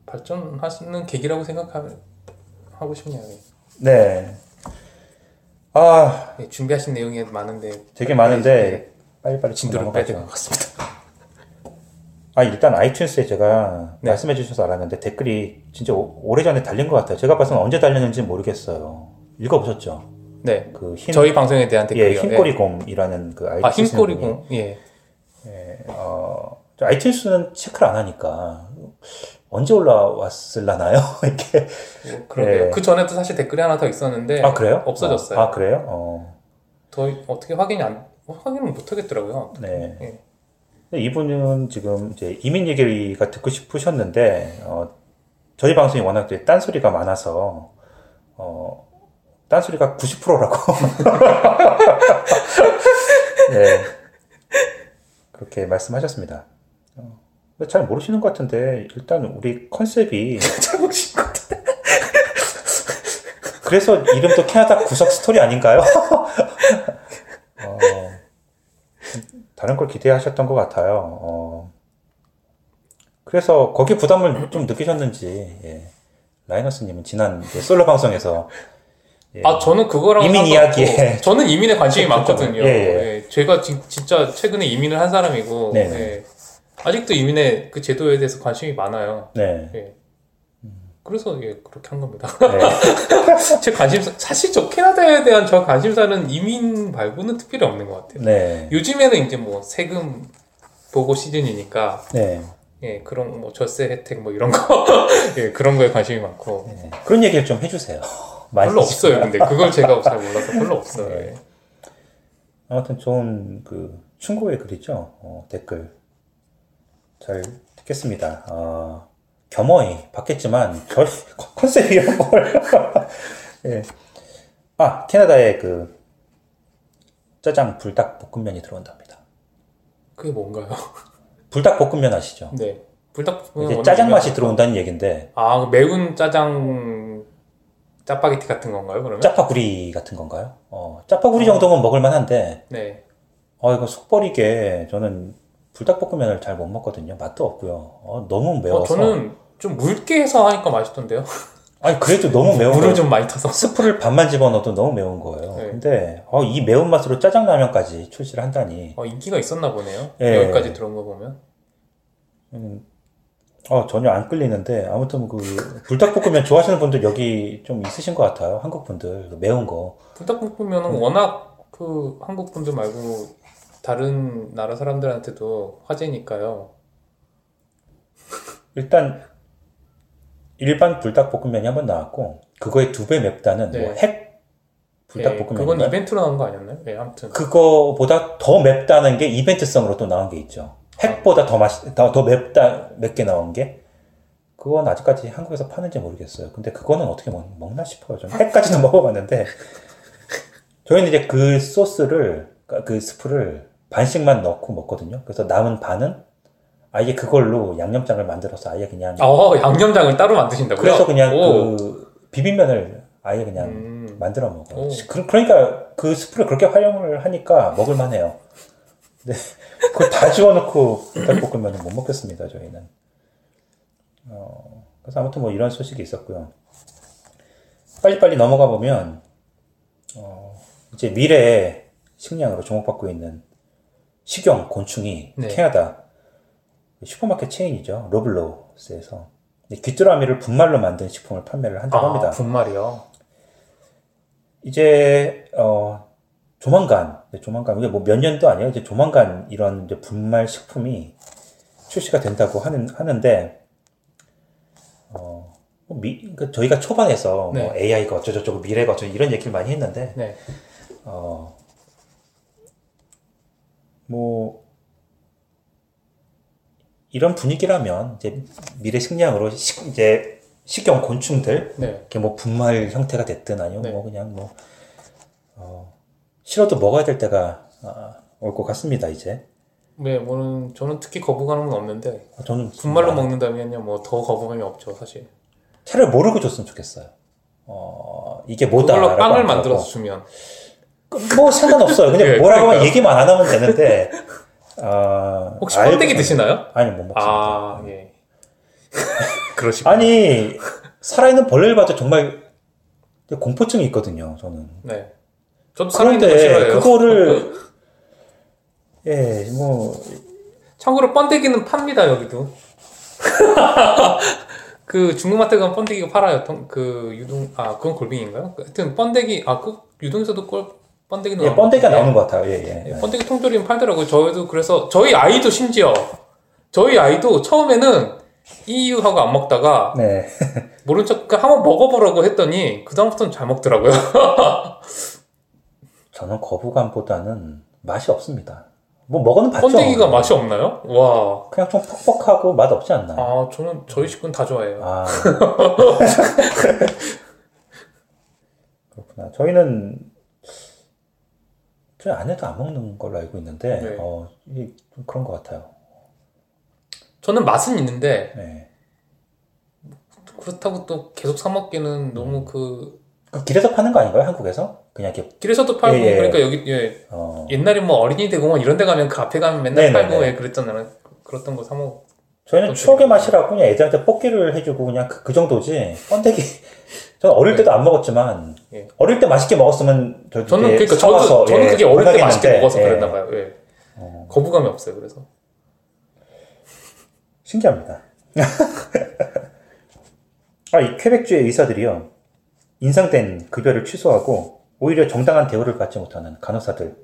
발전하시는 계기라고 생각하고 싶네요. 예. 네. 아, 예, 준비하신 내용이 많은데 되게 많은데 빨리빨리 진도를 빼야 될. 것 같습니다. 아, 일단 아이튠스에 제가 네. 말씀해 주셔서 알았는데 댓글이 진짜 오- 오래전에 달린 것 같아요. 제가 봐서는 언제 달렸는지 모르겠어요. 읽어보셨죠? 네. 그 흰, 저희 방송에 대한 예, 댓글이요. 흰꼬리곰이라는 그 아이튠스. 아, 흰꼬리공. 예. 어, 저 아이튠스는 체크를 안 하니까 언제 올라왔을라나요? 이렇게. 뭐 그러게요. 예. 그 전에도 사실 댓글이 하나 더 있었는데 아, 그래요? 없어졌어요. 어, 아, 그래요? 어, 더 어떻게 확인이 안 확인을 못 하겠더라고요. 네. 예. 이분은 지금 이제 이민 얘기가 듣고 싶으셨는데, 어, 저희 방송이 워낙 딴소리가 많아서, 어, 딴소리가 90%라고. 네. 그렇게 말씀하셨습니다. 어, 잘 모르시는 것 같은데 일단 우리 컨셉이 잘 모르신 것 같아. 그래서 이름도 캐나다 구석 스토리 아닌가요? 어, 다른 걸 기대하셨던 것 같아요. 어, 그래서 거기 부담을 좀 느끼셨는지 예. 라이너스님은 지난 솔로 방송에서 예. 아 저는 그거랑 이민 이야기에 저는 이민에 관심이 좀 많거든요. 예, 예. 예, 제가 지- 진짜 최근에 이민을 한 사람이고 네네. 예, 아직도 이민의 그 제도에 대해서 관심이 많아요. 네. 예. 그래서 예, 그렇게 한 겁니다. 네. 제 관심사 사실 저 캐나다에 대한 저 관심사는 이민 말고는 특별히 없는 것 같아요. 네. 요즘에는 이제 뭐 세금 보고 시즌이니까 네. 예 그런 뭐 절세 혜택 뭐 이런 거 예, 그런 거에 관심이 많고 네. 그런 얘기를 좀 해주세요. 별로 없어요. 근데 그걸 제가 잘 몰라서 별로 없어요. 네. 예. 아무튼 좋은 그 충고의 글이죠. 어, 댓글 잘 듣겠습니다. 어, 겸허히 받겠지만 저희 컨셉이 걸. 예. 아 캐나다의 그 짜장 불닭 볶음면이 들어온답니다. 그게 뭔가요? 불닭 볶음면 아시죠? 네. 불닭 볶음면 이제 워낙 짜장 맛이. 들어온다는 얘기인데 아, 그 매운 짜장 짜파게티 같은 건가요, 그러면? 짜파구리 같은 건가요? 어, 짜파구리 정도면 먹을 만한데 네. 어, 이거 속버리게 저는 불닭볶음면을 잘 못 먹거든요. 맛도 없고요. 어, 너무 매워서. 어, 저는 좀 묽게 해서 하니까 맛있던데요. 아니, 그래도 너무 매운 물을 거. 좀 많이 타서. 스프를 반만 집어넣어도 너무 매운 거예요. 네. 근데, 어, 이 매운 맛으로 짜장라면까지 출시를 한다니. 어, 인기가 있었나 보네요. 예. 여기까지 들어온 거 보면. 음, 어, 전혀 안 끌리는데, 아무튼 그, 불닭볶음면 좋아하시는 분들 여기 좀 있으신 것 같아요. 한국 분들. 그 매운 거. 불닭볶음면은 음. 워낙 그 한국 분들 말고 다른 나라 사람들한테도 화제니까요. 일단, 일반 불닭볶음면이 한번 나왔고, 그거의 두 배 맵다는 네. 뭐핵 예, 불닭볶음면. 그건 이벤트로 나온 거 아니었나요? 예, 아무튼. 그거보다 더 맵다는 게 이벤트성으로 또 나온 게 있죠. 핵보다 더 맛, 더, 더 맵다, 맵게 나온 게. 그건 아직까지 한국에서 파는지 모르겠어요. 근데 그거는 어떻게 먹, 먹나 싶어요. 저는 핵까지는 먹어봤는데. 저희는 이제 그 소스를, 그 스프를 반씩만 넣고 먹거든요. 그래서 남은 반은 아예 그걸로 양념장을 만들어서 아예 그냥. 어, 양념장을 따로 만드신다고요? 그래서 그냥 오. 그 비빔면을 아예 그냥 음. 만들어 먹어요. 오. 그, 그러니까 그 스프를 그렇게 활용을 하니까 먹을만 해요. 근데 그걸 다 집어넣고 불닭볶음면은 못 먹겠습니다, 저희는. 어, 그래서 아무튼 뭐 이런 소식이 있었고요. 빨리빨리 넘어가 보면, 어, 이제 미래의 식량으로 주목받고 있는 식용 곤충이 네. 캐나다 슈퍼마켓 체인이죠. 로블로스에서 귀뚜라미를 분말로 만든 식품을 판매를 한다고 아, 합니다. 분말이요. 이제 어 조만간 조만간 이게 뭐 몇 년도 아니에요. 이제 조만간 이런 이제 분말 식품이 출시가 된다고 하는 하는데 어뭐 미, 그러니까 저희가 초반에서 네. 뭐 AI가 어쩌저쩌고 미래가 어쩌고 이런 얘기를 많이 했는데 네. 어 뭐 이런 분위기라면 이제 미래 식량으로 식, 이제 식용 곤충들 네. 이렇게 뭐 분말 형태가 됐든 아니면 네. 뭐 그냥 뭐 어, 싫어도 먹어야 될 때가 아, 올것 같습니다 이제 네, 뭐는 저는 특히 거부감은 없는데 저는 분말로 아, 먹는다면요, 뭐 더 거부감이 없죠, 사실. 차라리 모르고 줬으면 좋겠어요 어 이게 뭐다 그걸로 빵을 만들어서 주면 뭐 상관없어요 그냥 예, 뭐라고 그러니까요. 얘기만 안 하면 되는데 어, 혹시 선- 드시나요? 아니 못 먹습니다 아, 예. 그러시군요. 아니 살아있는 벌레를 봐도 정말 공포증이 있거든요 저는 네. 저도 그런데. 그거를 예 뭐 참고로 번데기는 팝니다, 여기도. 그 중국마트 가면 번데기가 팔아요. 통- 그 유동 아 그건 골뱅인가요? 하여튼 번데기 아 그 유동에서도 꼴 번데기는 예, 번데기가 나오는 것 같아요. 예, 예. 예, 번데기 통조림 팔더라고요. 저희도 그래서 저희 아이도 심지어 저희 아이도 처음에는 이유 하고 안 먹다가 네. 모른 척 한번 먹어보라고 했더니 그 다음부터는 잘 먹더라고요. 저는 거부감보다는 맛이 없습니다. 뭐 먹어는 봤죠. 번데기가 맛이 없나요? 와. 그냥 좀 퍽퍽하고 맛 없지 않나. 아 저는 저희 식구는 다 좋아해요. 아. 그렇구나. 저희는 저희 아내도 안 먹는 걸로 알고 있는데 네. 어, 이게 좀 그런 것 같아요. 저는 맛은 있는데 네. 그렇다고 또 계속 사 먹기는 너무 그그 길에서 파는 거 아닌가요? 한국에서 그냥 이렇게 길에서도 팔고 예, 예. 그러니까 여기 예 어, 옛날에 뭐 어린이 대공원 이런 데 가면 그 앞에 가면 맨날 네네네. 팔고 예 그랬잖아요. 그랬던 거 사 먹. 저희는 추억의? 맛이라고 그냥 애들한테 뽑기를 해주고 그냥 그, 그 정도지 번데기 저는 어릴 때도 안 먹었지만 예. 어릴 때 맛있게 먹었으면 저도 저는 그러니까 저도 저는 예, 그게 어릴 때 맛있게 건강했는데, 먹어서 예. 그랬나 봐요. 예. 어, 거부감이 없어요. 그래서 신기합니다. 아, 이 퀘벡주의 의사들이요. 인상된 급여를 취소하고 오히려 정당한 대우를 받지 못하는 간호사들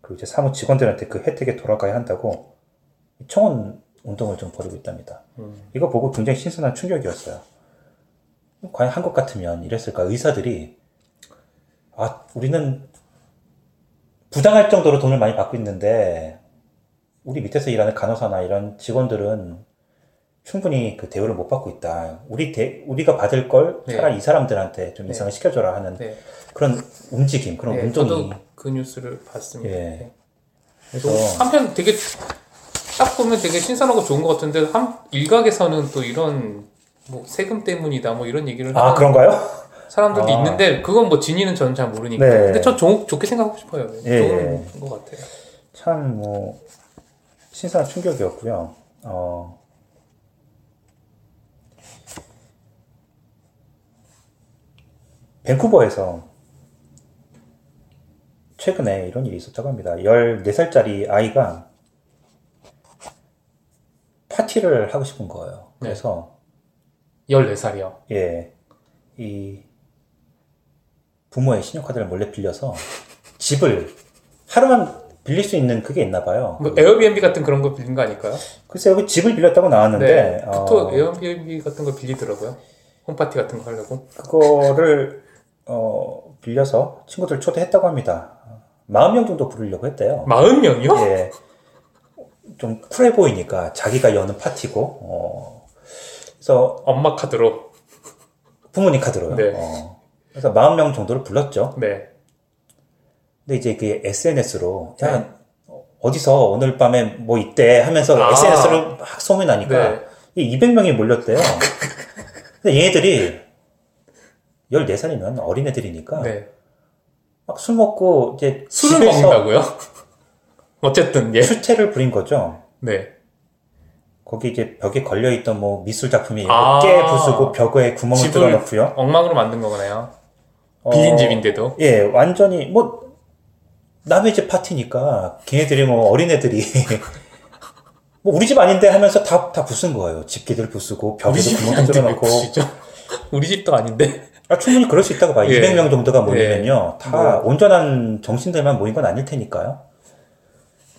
그리고 이제 사무 직원들한테 그 혜택에 돌아가야 한다고 청원 운동을 좀 벌이고 있답니다. 음. 이거 보고 굉장히 신선한 충격이었어요. 과연 한국 같으면 이랬을까? 의사들이 아 우리는 부당할 정도로 돈을 많이 받고 있는데 우리 밑에서 일하는 간호사나 이런 직원들은 충분히 그 대우를 못 받고 있다. 우리 대, 우리가 받을 걸 네. 차라리 이 사람들한테 좀 네. 인상을 시켜줘라 하는 네. 그런 움직임, 그런 네, 운동이. 저도 그 뉴스를 봤습니다. 예. 네. 그래서 또 한편 되게 딱 보면 되게 신선하고 좋은 것 같은데 한 일각에서는 또 이런 뭐 세금 때문이다 뭐 이런 얘기를 아 그런가요? 사람들도 아. 있는데 그건 뭐 진위는 저는 잘 모르니까. 네. 근데 전 좋, 좋게 생각하고 싶어요. 예, 좋은 것 같아요. 참 뭐 신선한 충격이었고요. 어, 밴쿠버에서 최근에 이런 일이 있었다고 합니다. 14살짜리 아이가 파티를 하고 싶은 거예요. 그래서 14살이요. 예, 이 부모의 신용카드를 몰래 빌려서 집을 하루만 빌릴 수 있는 그게 있나 봐요. 뭐 에어비앤비 같은 그런 거 빌린 거 아닐까요? 글쎄 여기 집을 빌렸다고 나왔는데 네. 어, 보통 에어비앤비 같은 거 빌리더라고요. 홈파티 같은 거 하려고. 그거를 어, 빌려서 친구들 초대했다고 합니다. 40명 정도 부르려고 했대요. 40명이요? 예. 좀 쿨해 보이니까 자기가 여는 파티고 어, 그래서 엄마 카드로. 부모님 카드로요. 네. 어, 그래서 40명 정도를 불렀죠. 네. 근데 이제 그 SNS로 야 어디서 오늘 밤에 뭐 있대 하면서 아. SNS로 막 소문이 나니까 네. 이 200명이 몰렸대요. 근데 얘네들이 14살이면 어린애들이니까 네. 막 술 먹고 이제 술을 먹는다고요? 어쨌든 예. 출퇴를 부린 거죠. 네. 거기 이제 벽에 걸려있던 뭐 미술 작품이 아. 깨 부수고 벽에 구멍을 집을- 뚫어 넣고요. 엉망으로 만든 거네요. 어, 빌린 집인데도. 예, 완전히 뭐 남의 집 파티니까 걔네들이 뭐 어린애들이 뭐 우리 집 아닌데 하면서 다 다 부순 거예요. 집기들 부수고 벽에도 구멍 아닌데 뚫어 왜 넣고. 부시죠? 우리 집도 아닌데. 아, 충분히 그럴 수 있다고 봐요. 예. 200명 정도가 모이면요. 다 뭐. 온전한 정신들만 모인 건 아닐 테니까요.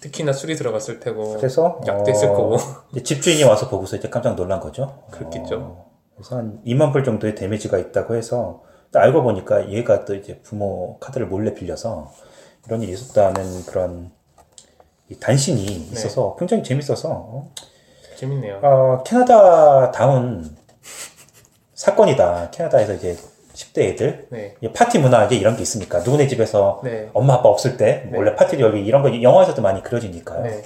특히나 술이 들어갔을 테고. 그래서 약도 있을 어, 거고. 이제 집주인이 와서 보고서 이제 깜짝 놀란 거죠. 그렇겠죠. 어, 그래서 한 2만 불 정도의 데미지가 있다고 해서 또 알고 보니까 얘가 또 이제 부모 카드를 몰래 빌려서 이런 일이 있었다는 그런 이 단신이 네. 있어서 굉장히 재밌어서 어, 재밌네요. 어, 캐나다 다운 사건이다. 캐나다에서 이제 10대 애들 네. 파티 문화 이제 이런 게 있으니까 누구네 집에서 네. 엄마 아빠 없을 때 네. 원래 파티를 열기 이런 거 영화에서도 많이 그려지니까요. 네.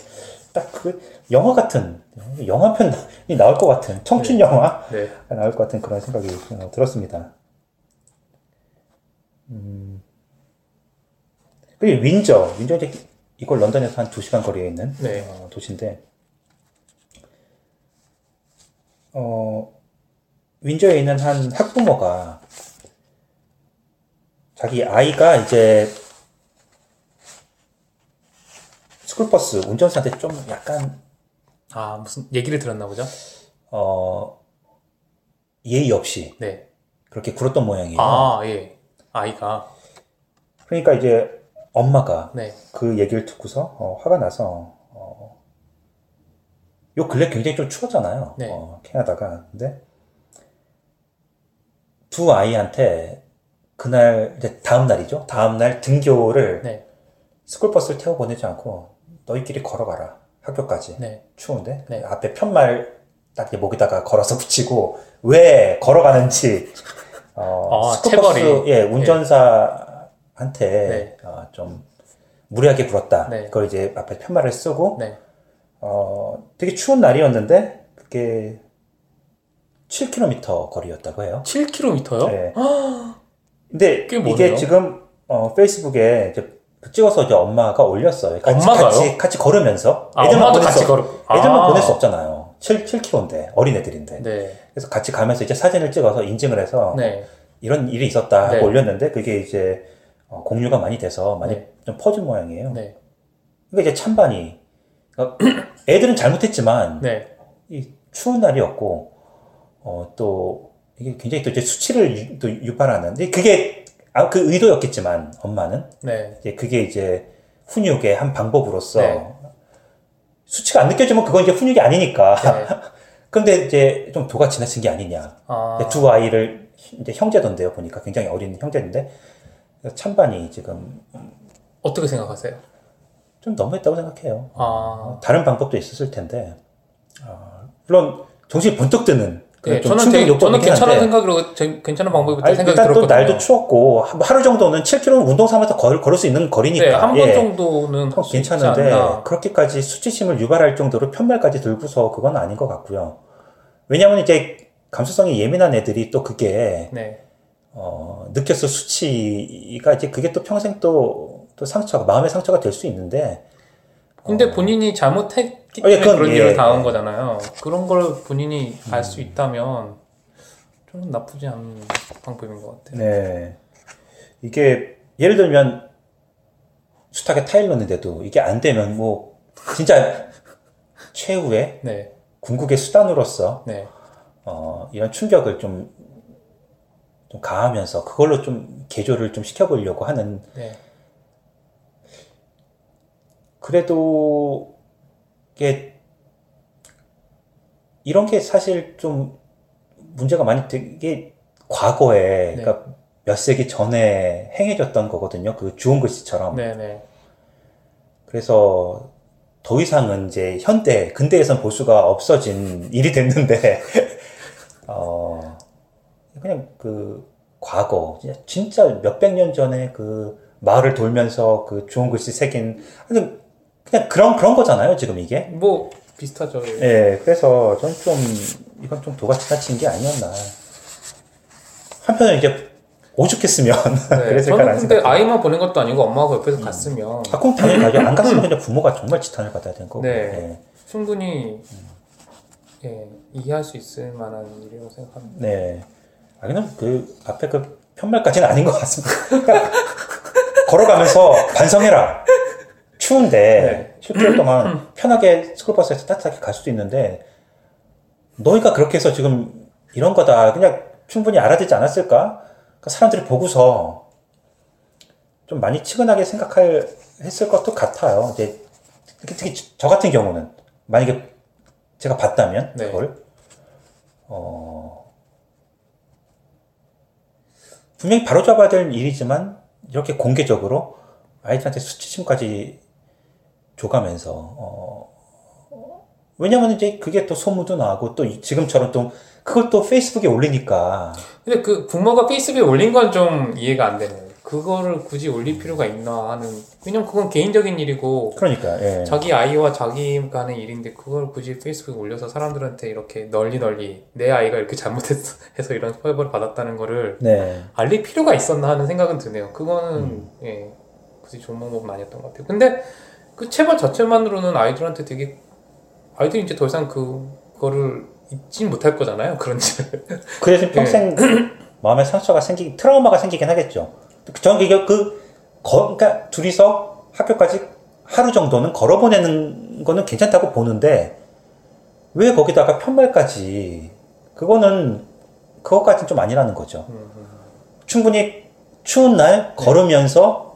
딱그 영화 같은 영화 편이 나올 것 같은 청춘 영화가 네. 나올 것 같은 그런 생각이 어, 들었습니다. 음. 그리고 윈저, 윈저 이제 이걸 런던에서 한 2 시간 거리에 있는 네. 어, 도시인데 어, 윈저에 있는 한 학부모가 자기 아이가 이제 스쿨버스 운전사한테 좀 약간 아, 무슨 얘기를 들었나 보죠? 어, 예의 없이 네. 그렇게 굴었던 모양이에요. 아, 예. 아이가. 그러니까 이제 엄마가 네. 그 얘기를 듣고서 어, 화가 나서 어, 요 근래 굉장히 좀 추웠잖아요. 네. 어, 캐나다가. 근데 두 아이한테 그날 이제 다음 날이죠. 다음 날 등교를 네. 스쿨버스를 태워 보내지 않고 너희끼리 걸어가라 학교까지. 네. 추운데 네. 앞에 팻말 딱 목에다가 걸어서 붙이고 왜 걸어가는지 어, 아, 스쿨버스 체벌이. 예 운전사한테 네. 어, 좀 무리하게 굴었다. 네. 그걸 이제 앞에 팻말을 쓰고 네. 어, 되게 추운 날이었는데 그게 7km 거리였다고 해요. 7km요? 네. 근데. 이게 지금 어, 페이스북에 이제 찍어서 이제 엄마가 올렸어요. 같이, 엄마가요? 같이, 같이 걸으면서 아, 애들만 엄마도 보낼 같이 수, 걸어. 애들만 아. 보낼 수 없잖아요. 7, 7km인데 어린 애들인데. 네. 그래서 같이 가면서 이제 사진을 찍어서 인증을 해서 네. 이런 일이 있었다 하고 네. 올렸는데 그게 이제 어, 공유가 많이 돼서 많이 네. 좀 퍼진 모양이에요. 네. 그러니까 이제 찬반이 그러니까 애들은 잘못했지만 네. 이 추운 날이었고 어, 또 이게 굉장히 또 이제 수치를 유, 또 유발하는 그게 아, 그 의도였겠지만 엄마는 네. 이제 그게 이제 훈육의 한 방법으로서 네. 수치가 안 느껴지면 그건 이제 훈육이 아니니까 네. 근데 이제 좀 도가 지나친 게 아니냐 아. 두 아이를 이제 형제던데요 보니까 굉장히 어린 형제인데 찬반이 지금 어떻게 생각하세요? 좀 너무했다고 생각해요. 아. 다른 방법도 있었을 텐데 아, 물론 정신이 번쩍 드는 네, 좀 저는 되게, 저는 괜찮은 생각으로 제- 괜찮은 방법이었다 아니, 생각이 일단 또 들었거든요. 날도 추웠고 하- 하루 정도는 7km 운동 삼아서 걸, 걸을 수 있는 거리니까 네, 한번 예, 정도는 어, 괜찮은데. 그렇게까지 수치심을 유발할 정도로 편말까지 들고서 그건 아닌 것 같고요. 왜냐하면 이제 감수성이 예민한 애들이 또 그게 네. 어, 느꼈을 수치가 이제 그게 또 평생 또, 또 상처가, 마음의 상처가 될 수 있는데, 근데 본인이 잘못했기 어, 예, 때문에 그건 그런 예, 일을 당한 예. 거잖아요. 그런 걸 본인이 알 수 있다면 좀 나쁘지 않은 방법인 것 같아요. 네. 이게, 예를 들면, 숱하게 타일 넣는데도 이게 안 되면 뭐, 진짜 최후의 네, 궁극의 수단으로서, 네, 어, 이런 충격을 좀, 좀 가하면서 그걸로 좀 개조를 좀 시켜보려고 하는 네, 그래도 이게 이런 게 사실 좀 문제가 많이 되게 과거에 네. 그러니까 몇 세기 전에 행해졌던 거거든요. 그 주홍 글씨처럼. 네, 네, 그래서 더 이상은 이제 현대 근대에선 볼 수가 없어진 일이 됐는데 어 그냥 그 과거 진짜- 몇백 년 전에 그 마을을 돌면서 그 주홍 글씨 새긴 하여튼 그냥 그런 그런 거잖아요 지금 이게 뭐 비슷하죠. 예. 예 그래서 전좀 이건 좀 도가 지나친 게 아니었나 한편은 이제 오죽했으면 네, 그랬을까라는 저는 근데 생각이 아이만 보낸 것도 아니고 엄마가 옆에서 갔으면 아, 그럼 당연히 가죠. 안 갔으면 그냥 부모가 정말 지탄을 받아야 되는 거고. 네. 예. 충분히 예, 이해할 수 있을 만한 일이라고 생각합니다. 네. 아, 그냥 그 앞에 그 편말까지는 아닌 것 같습니다. 그러니까 걸어가면서 반성해라. 추운데 7km 동안 편하게 스쿨버스에서 따뜻하게 갈 수도 있는데 너희가 그렇게 해서 지금 이런 거다. 그냥 충분히 알아듣지 않았을까? 그러니까 사람들이 보고서 좀 많이 치근하게 생각할 했을 것도 같아요. 이제 특히, 특히 저 같은 경우는 만약에 제가 봤다면 네. 그걸 어 분명히 바로잡아야 될 일이지만 이렇게 공개적으로 아이들한테 수치심까지 줘가면서 어 왜냐면 이제 그게 또 소문도 나고 또 이- 지금처럼 또 그걸 또 페이스북에 올리니까 근데 그 부모가 페이스북에 올린 건 좀 이해가 안 되네요. 그거를 굳이 올릴 필요가 있나 하는 왜냐면 그건 개인적인 일이고 그러니까 예. 자기 아이와 자기 간의 일인데 그걸 굳이 페이스북에 올려서 사람들한테 이렇게 널리 널리 내 아이가 이렇게 잘못해서 해서 이런 처벌을 받았다는 거를 네. 알릴 필요가 있었나 하는 생각은 드네요. 그거는 음. 예 굳이 좋은 방법은 아니었던 것 같아요. 근데 그 체벌 자체만으로는 아이들한테 되게 아이들이 이제 더 이상 그거를 잊지 못할 거잖아요. 그런 짓을. 그래서 평생 마음에 상처가 생기 트라우마가 생기긴 하겠죠. 저는 이게 그 거, 그러니까 둘이서 학교까지 하루 정도는 걸어 보내는 거는 괜찮다고 보는데 왜 거기다가 편말까지 그거는 그것까지는 좀 아니라는 거죠. 충분히 추운 날 걸으면서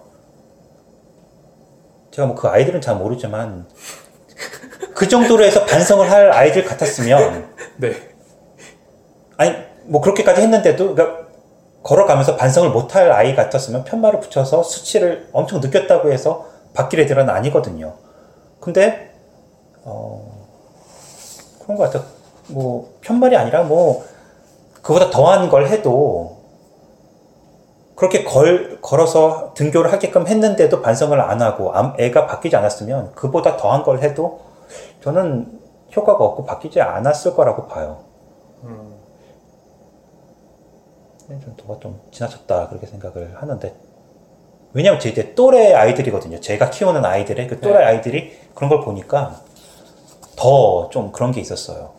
제가 뭐 그 아이들은 잘 모르지만 그 정도로 해서 반성을 할 아이들 같았으면 네. 아니 뭐 그렇게까지 했는데도 그러니까 걸어가면서 반성을 못할 아이 같았으면 편말을 붙여서 수치를 엄청 느꼈다고 해서 바뀔 애들은 아니거든요. 근데 어 그런 것 같아. 뭐 편말이 아니라 뭐 그보다 더한 걸 해도 그렇게 걸, 걸어서 등교를 하게끔 했는데도 반성을 안 하고 암- 애가 바뀌지 않았으면 그보다 더한 걸 해도 저는 효과가 없고 바뀌지 않았을 거라고 봐요. 음, 네, 좀 도가 좀 지나쳤다 그렇게 생각을 하는데 왜냐면 제 이제 또래 아이들이거든요. 제가 키우는 아이들의 그 또래 네. 아이들이 그런 걸 보니까 더 좀 그런 게 있었어요.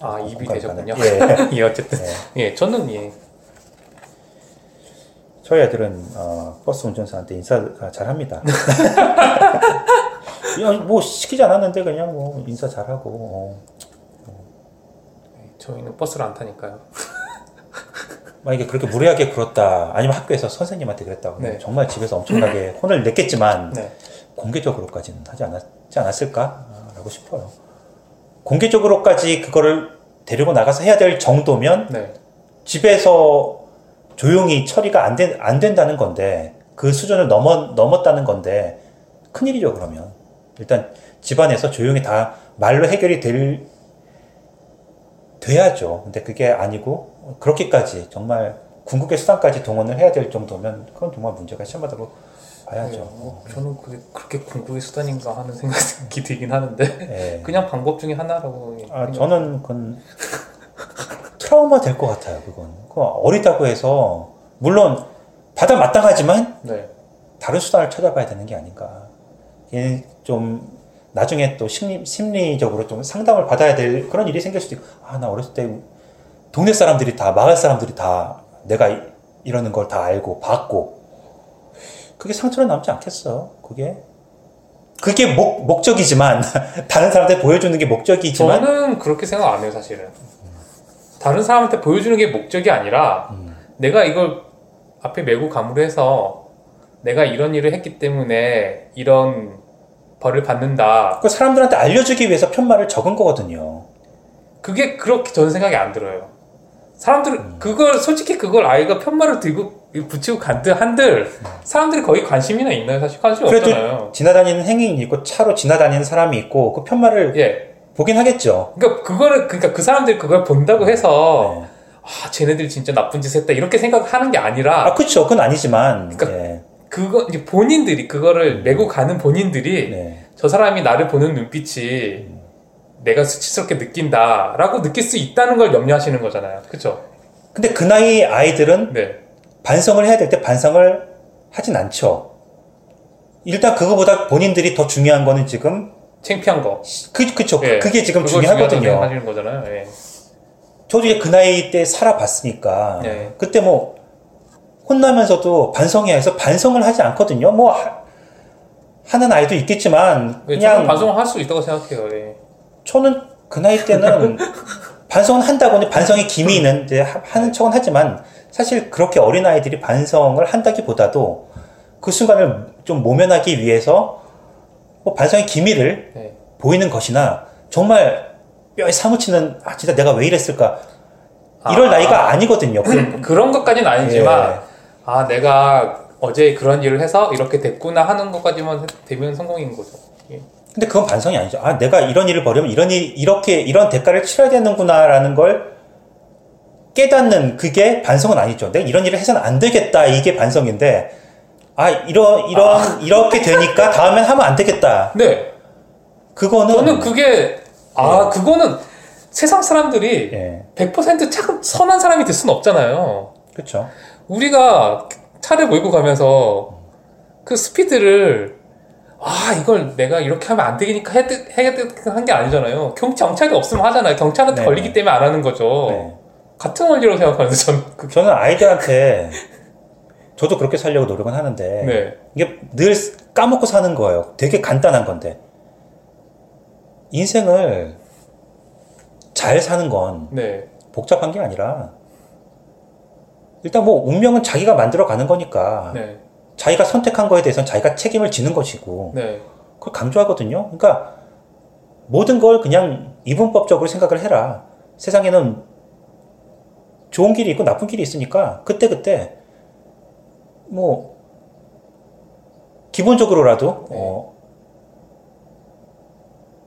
아 입이 되셨군요. 가는. 예 어쨌든 네. 예 저는 예 저희 애들은 어, 버스 운전사한테 인사 아, 잘합니다. 그냥 뭐 시키지 않았는데 그냥 뭐 인사 잘하고 어. 저희는 버스를 안 타니까요. 만약에 그렇게 무례하게 굴었다 아니면 학교에서 선생님한테 그랬다 네. 정말 집에서 엄청나게 혼을 냈겠지만 네. 공개적으로까지는 하지 않았지 않았을까라고 싶어요. 공개적으로까지 그거를 데리고 나가서 해야 될 정도면 네. 집에서 조용히 처리가 안, 된, 안 된다는 건데 그 수준을 넘어, 넘었다는 건데 큰일이죠 그러면. 일단 집안에서 조용히 다 말로 해결이 될 돼야죠. 근데 그게 아니고 그렇게까지 정말 궁극의 수단까지 동원을 해야 될 정도면 그건 정말 문제가 심하다고 봐야죠. 네, 뭐 저는 그게 그렇게 궁극의 수단인가 하는 생각이 들긴 하는데 예. 그냥 방법 중에 하나라고 예, 아, 저는 그건 트라우마 될 것 같아요 그건 그 어리다고 해서 물론 받아 마땅하지만 네. 다른 수단을 찾아봐야 되는 게 아닌가. 이게 좀 나중에 또 심리, 심리적으로 좀 상담을 받아야 될 그런 일이 생길 수도 있고, 아, 나 어렸을 때 동네 사람들이 다, 마을 사람들이 다 내가 이- 이러는 걸 다 알고 봤고, 그게 상처는 남지 않겠어, 그게. 그게 목, 목적이지만, 다른 사람한테 보여주는 게 목적이지만, 저는 그렇게 생각 안 해요 사실은. 다른 사람한테 보여주는 게 목적이 아니라 음. 내가 이걸 앞에 메고 감으로 해서 내가 이런 일을 했기 때문에 이런 벌을 받는다. 그 사람들한테 알려주기 위해서 편말을 적은 거거든요. 그게 그렇게 저는 생각이 안 들어요. 사람들 음. 은 그걸 솔직히 그걸 아이가 편말을 들고 붙이고 간들 한들 사람들이 거의 관심이나 있나요? 사실 관심 그래도 없잖아요. 지나다니는 행인이 있고, 차로 지나다니는 사람이 있고, 그 편말을 예. 보긴 하겠죠. 그러니까 그거를 그러니까 그 사람들이 그걸 본다고 해서 네. 아 쟤네들이 진짜 나쁜 짓 했다 이렇게 생각하는 게 아니라 아, 그쵸. 그건 아니지만. 그러니까 예. 그거 이제 본인들이 그거를 메고 가는 본인들이 네. 저 사람이 나를 보는 눈빛이 내가 수치스럽게 느낀다라고 느낄 수 있다는 걸 염려하시는 거잖아요. 그렇죠? 근데 그 나이 아이들은 네. 반성을 해야 될 때 반성을 하진 않죠. 일단 그거보다 본인들이 더 중요한 거는 지금 창피한 거. 그 그쵸. 예. 그게 지금 중요하거든요. 생각하시는 거잖아요. 예. 저도 이제 그 나이 때 살아봤으니까 네. 그때 뭐 혼나면서도 반성해야 해서 반성을 하지 않거든요. 뭐 하, 는 아이도 있겠지만 예, 그냥 반성을 할 수 있다고 생각해요. 예. 저는 그 나이 때는 반성은 한다고는 반성의 김이 있는데 하- 하는 척은 하지만 사실 그렇게 어린 아이들이 반성을 한다기보다도 그 순간을 좀 모면하기 위해서 뭐 반성의 기미를 네. 보이는 것이나 정말 뼈에 사무치는 아 진짜 내가 왜 이랬을까 이럴 아. 나이가 아니거든요. 그- 그런 것까지는 아니지만 예. 아 내가 어제 그런 일을 해서 이렇게 됐구나 하는 것까지만 되면 성공인 거죠. 예. 근데 그건 반성이 아니죠. 아 내가 이런 일을 벌이면 이런 일 이렇게 이런 대가를 치러야 되는구나라는 걸 깨닫는 그게 반성은 아니죠. 내가 이런 일을 해서는 안 되겠다 이게 반성인데 아 이런 이런 이렇게 되니까 다음엔 하면 안 되겠다. 네. 그거는 저는 그게 아 그거는 세상 사람들이 예 100%참 선한 사람이 될 수는 없잖아요. 그렇죠. 우리가 차를 몰고 가면서 그 스피드를 아 이걸 내가 이렇게 하면 안 되니까 해야 게 아니잖아요. 경 경찰이 없으면 하잖아요. 경찰은 네. 걸리기 때문에 안 하는 거죠. 네. 같은 원리로 생각하는데 저는 그 저는 아이들한테 저도 그렇게 살려고 노력은 하는데 네. 이게 늘 까먹고 사는 거예요. 되게 간단한 건데 인생을 잘 사는 건 네. 복잡한 게 아니라 일단 뭐 운명은 자기가 만들어 가는 거니까 네. 자기가 선택한 거에 대해서는 자기가 책임을 지는 것이고 네. 그걸 강조하거든요. 그러니까 모든 걸 그냥 이분법적으로 생각을 해라. 세상에는 좋은 길이 있고 나쁜 길이 있으니까 그때그때 뭐 기본적으로라도 네. 어,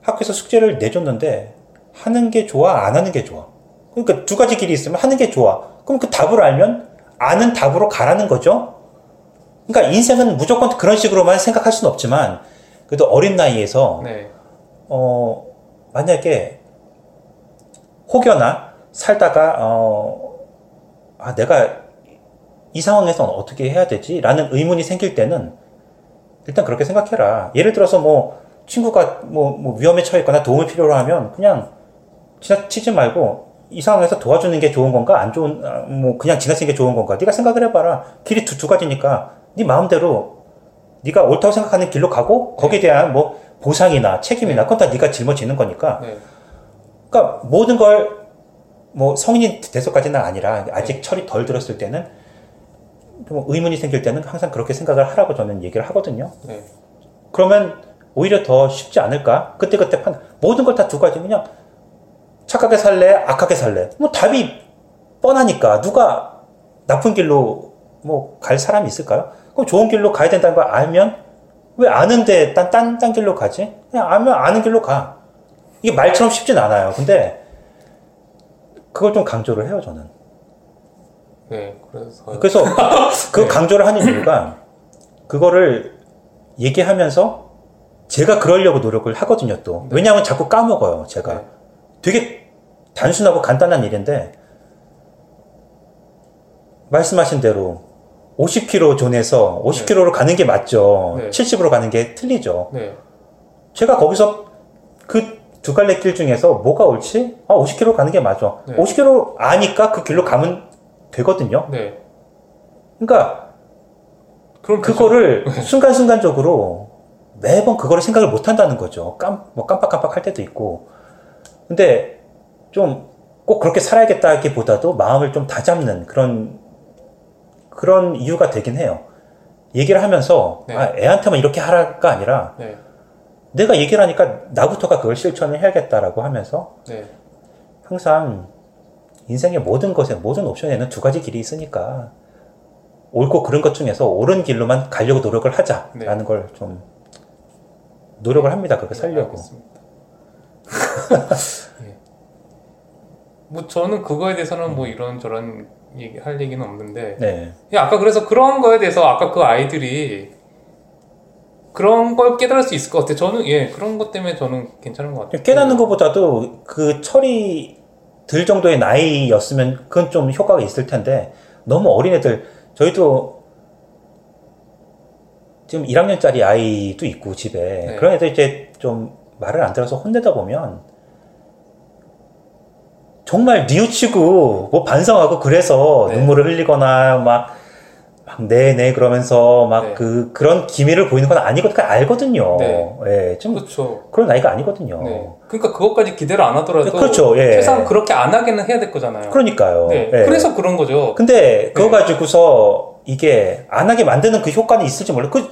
학교에서 숙제를 내줬는데 하는 게 좋아 안 하는 게 좋아. 그러니까 두 가지 길이 있으면 하는 게 좋아. 그럼 그 답을 알면 아는 답으로 가라는 거죠. 그러니까 인생은 무조건 그런 식으로만 생각할 수는 없지만 그래도 어린 나이에서 네. 어 만약에 혹여나 살다가 어 아, 내가 이 상황에서 어떻게 해야 되지? 라는 의문이 생길 때는 일단 그렇게 생각해라. 예를 들어서 뭐 친구가 뭐, 뭐 위험에 처했거나 도움을 필요로 하면 그냥 지나치지 말고 이 상황에서 도와주는 게 좋은 건가? 안 좋은 아, 뭐 그냥 지나치는 게 좋은 건가? 네가 생각을 해봐라. 길이 두, 두 가지니까 네 마음대로 네가 옳다고 생각하는 길로 가고 거기에 대한 뭐 보상이나 책임이나 그건 다 네가 짊어지는 거니까. 네. 그러니까 모든 걸 뭐 성인이 돼서까지는 아니라 아직 철이 덜 들었을 때는 좀 의문이 생길 때는 항상 그렇게 생각을 하라고 저는 얘기를 하거든요. 네. 그러면 오히려 더 쉽지 않을까? 그때그때 판 모든 걸 다 두 가지 그냥 착하게 살래, 악하게 살래. 뭐 답이 뻔하니까 누가 나쁜 길로 뭐 갈 사람이 있을까요? 그럼 좋은 길로 가야 된다는 걸 알면 왜 아는데 딴, 딴, 딴 길로 가지? 그냥 알면 아는 길로 가. 이게 말처럼 쉽진 않아요. 근데 그걸 좀 강조를 해요, 저는. 네. 그래서 그래서 그 네. 강조를 하는 이유가 그거를 얘기하면서 제가 그러려고 노력을 하거든요, 또. 왜냐하면 자꾸 까먹어요, 제가. 네. 되게 단순하고 간단한 일인데, 말씀하신 대로 50km 존에서 50km로 가는 게 맞죠. 네. 70으로 가는 게 틀리죠. 네. 제가 거기서 그 두 갈래 길 중에서 뭐가 옳지? 아, 50km 가는 게 맞아. 네. 50km 아니까 그 길로 가면 되거든요. 네. 그러니까 그럼 그거를 순간순간적으로 매번 그거를 생각을 못 한다는 거죠. 깜, 뭐 깜빡깜빡 할 때도 있고. 근데 좀 꼭 그렇게 살아야겠다기 보다도 마음을 좀 다잡는 그런, 그런 이유가 되긴 해요. 얘기를 하면서, 네. 아, 애한테만 이렇게 하라가 아니라, 네. 내가 얘기를 하니까 나부터가 그걸 실천을 해야겠다라고 하면서, 네. 항상 인생의 모든 것에, 모든 옵션에는 두 가지 길이 있으니까, 옳고 그른 것 중에서 옳은 길로만 가려고 노력을 하자라는 네. 걸좀 노력을 합니다. 그렇게 네, 살려고. 예. 뭐 저는 그거에 대해서는 뭐 이런 저런 얘기 할 얘기는 없는데 네. 예, 아까 그래서 그런 거에 대해서 아까 그 아이들이 그런 걸 깨달을 수 있을 것 같아요. 저는 예 그런 것 때문에 저는 괜찮은 것 같아요. 깨닫는 것보다도 그 철이 들 정도의 나이였으면 그건 좀 효과가 있을 텐데 너무 어린 애들 저희도 지금 1학년짜리 아이도 있고 집에 네. 그런 애들 이제 좀 말을 안 들어서 혼내다 보면 정말 뉘우치고 뭐 반성하고 그래서 네. 눈물을 흘리거나 막 막 네네 그러면서 막 네. 그 그런 기미를 보이는 건 아니거든 알거든요. 네. 예, 좀 그렇죠. 그런 나이가 아니거든요. 네. 그러니까 그것까지 기대를 안 하더라도 그렇죠. 예. 최소한 그렇게 안 하게는 해야 될 거잖아요. 그러니까요. 네. 예. 그래서 그런 거죠. 근데 그거 네. 가지고서 이게 안 하게 만드는 그 효과는 있을지 몰라. 그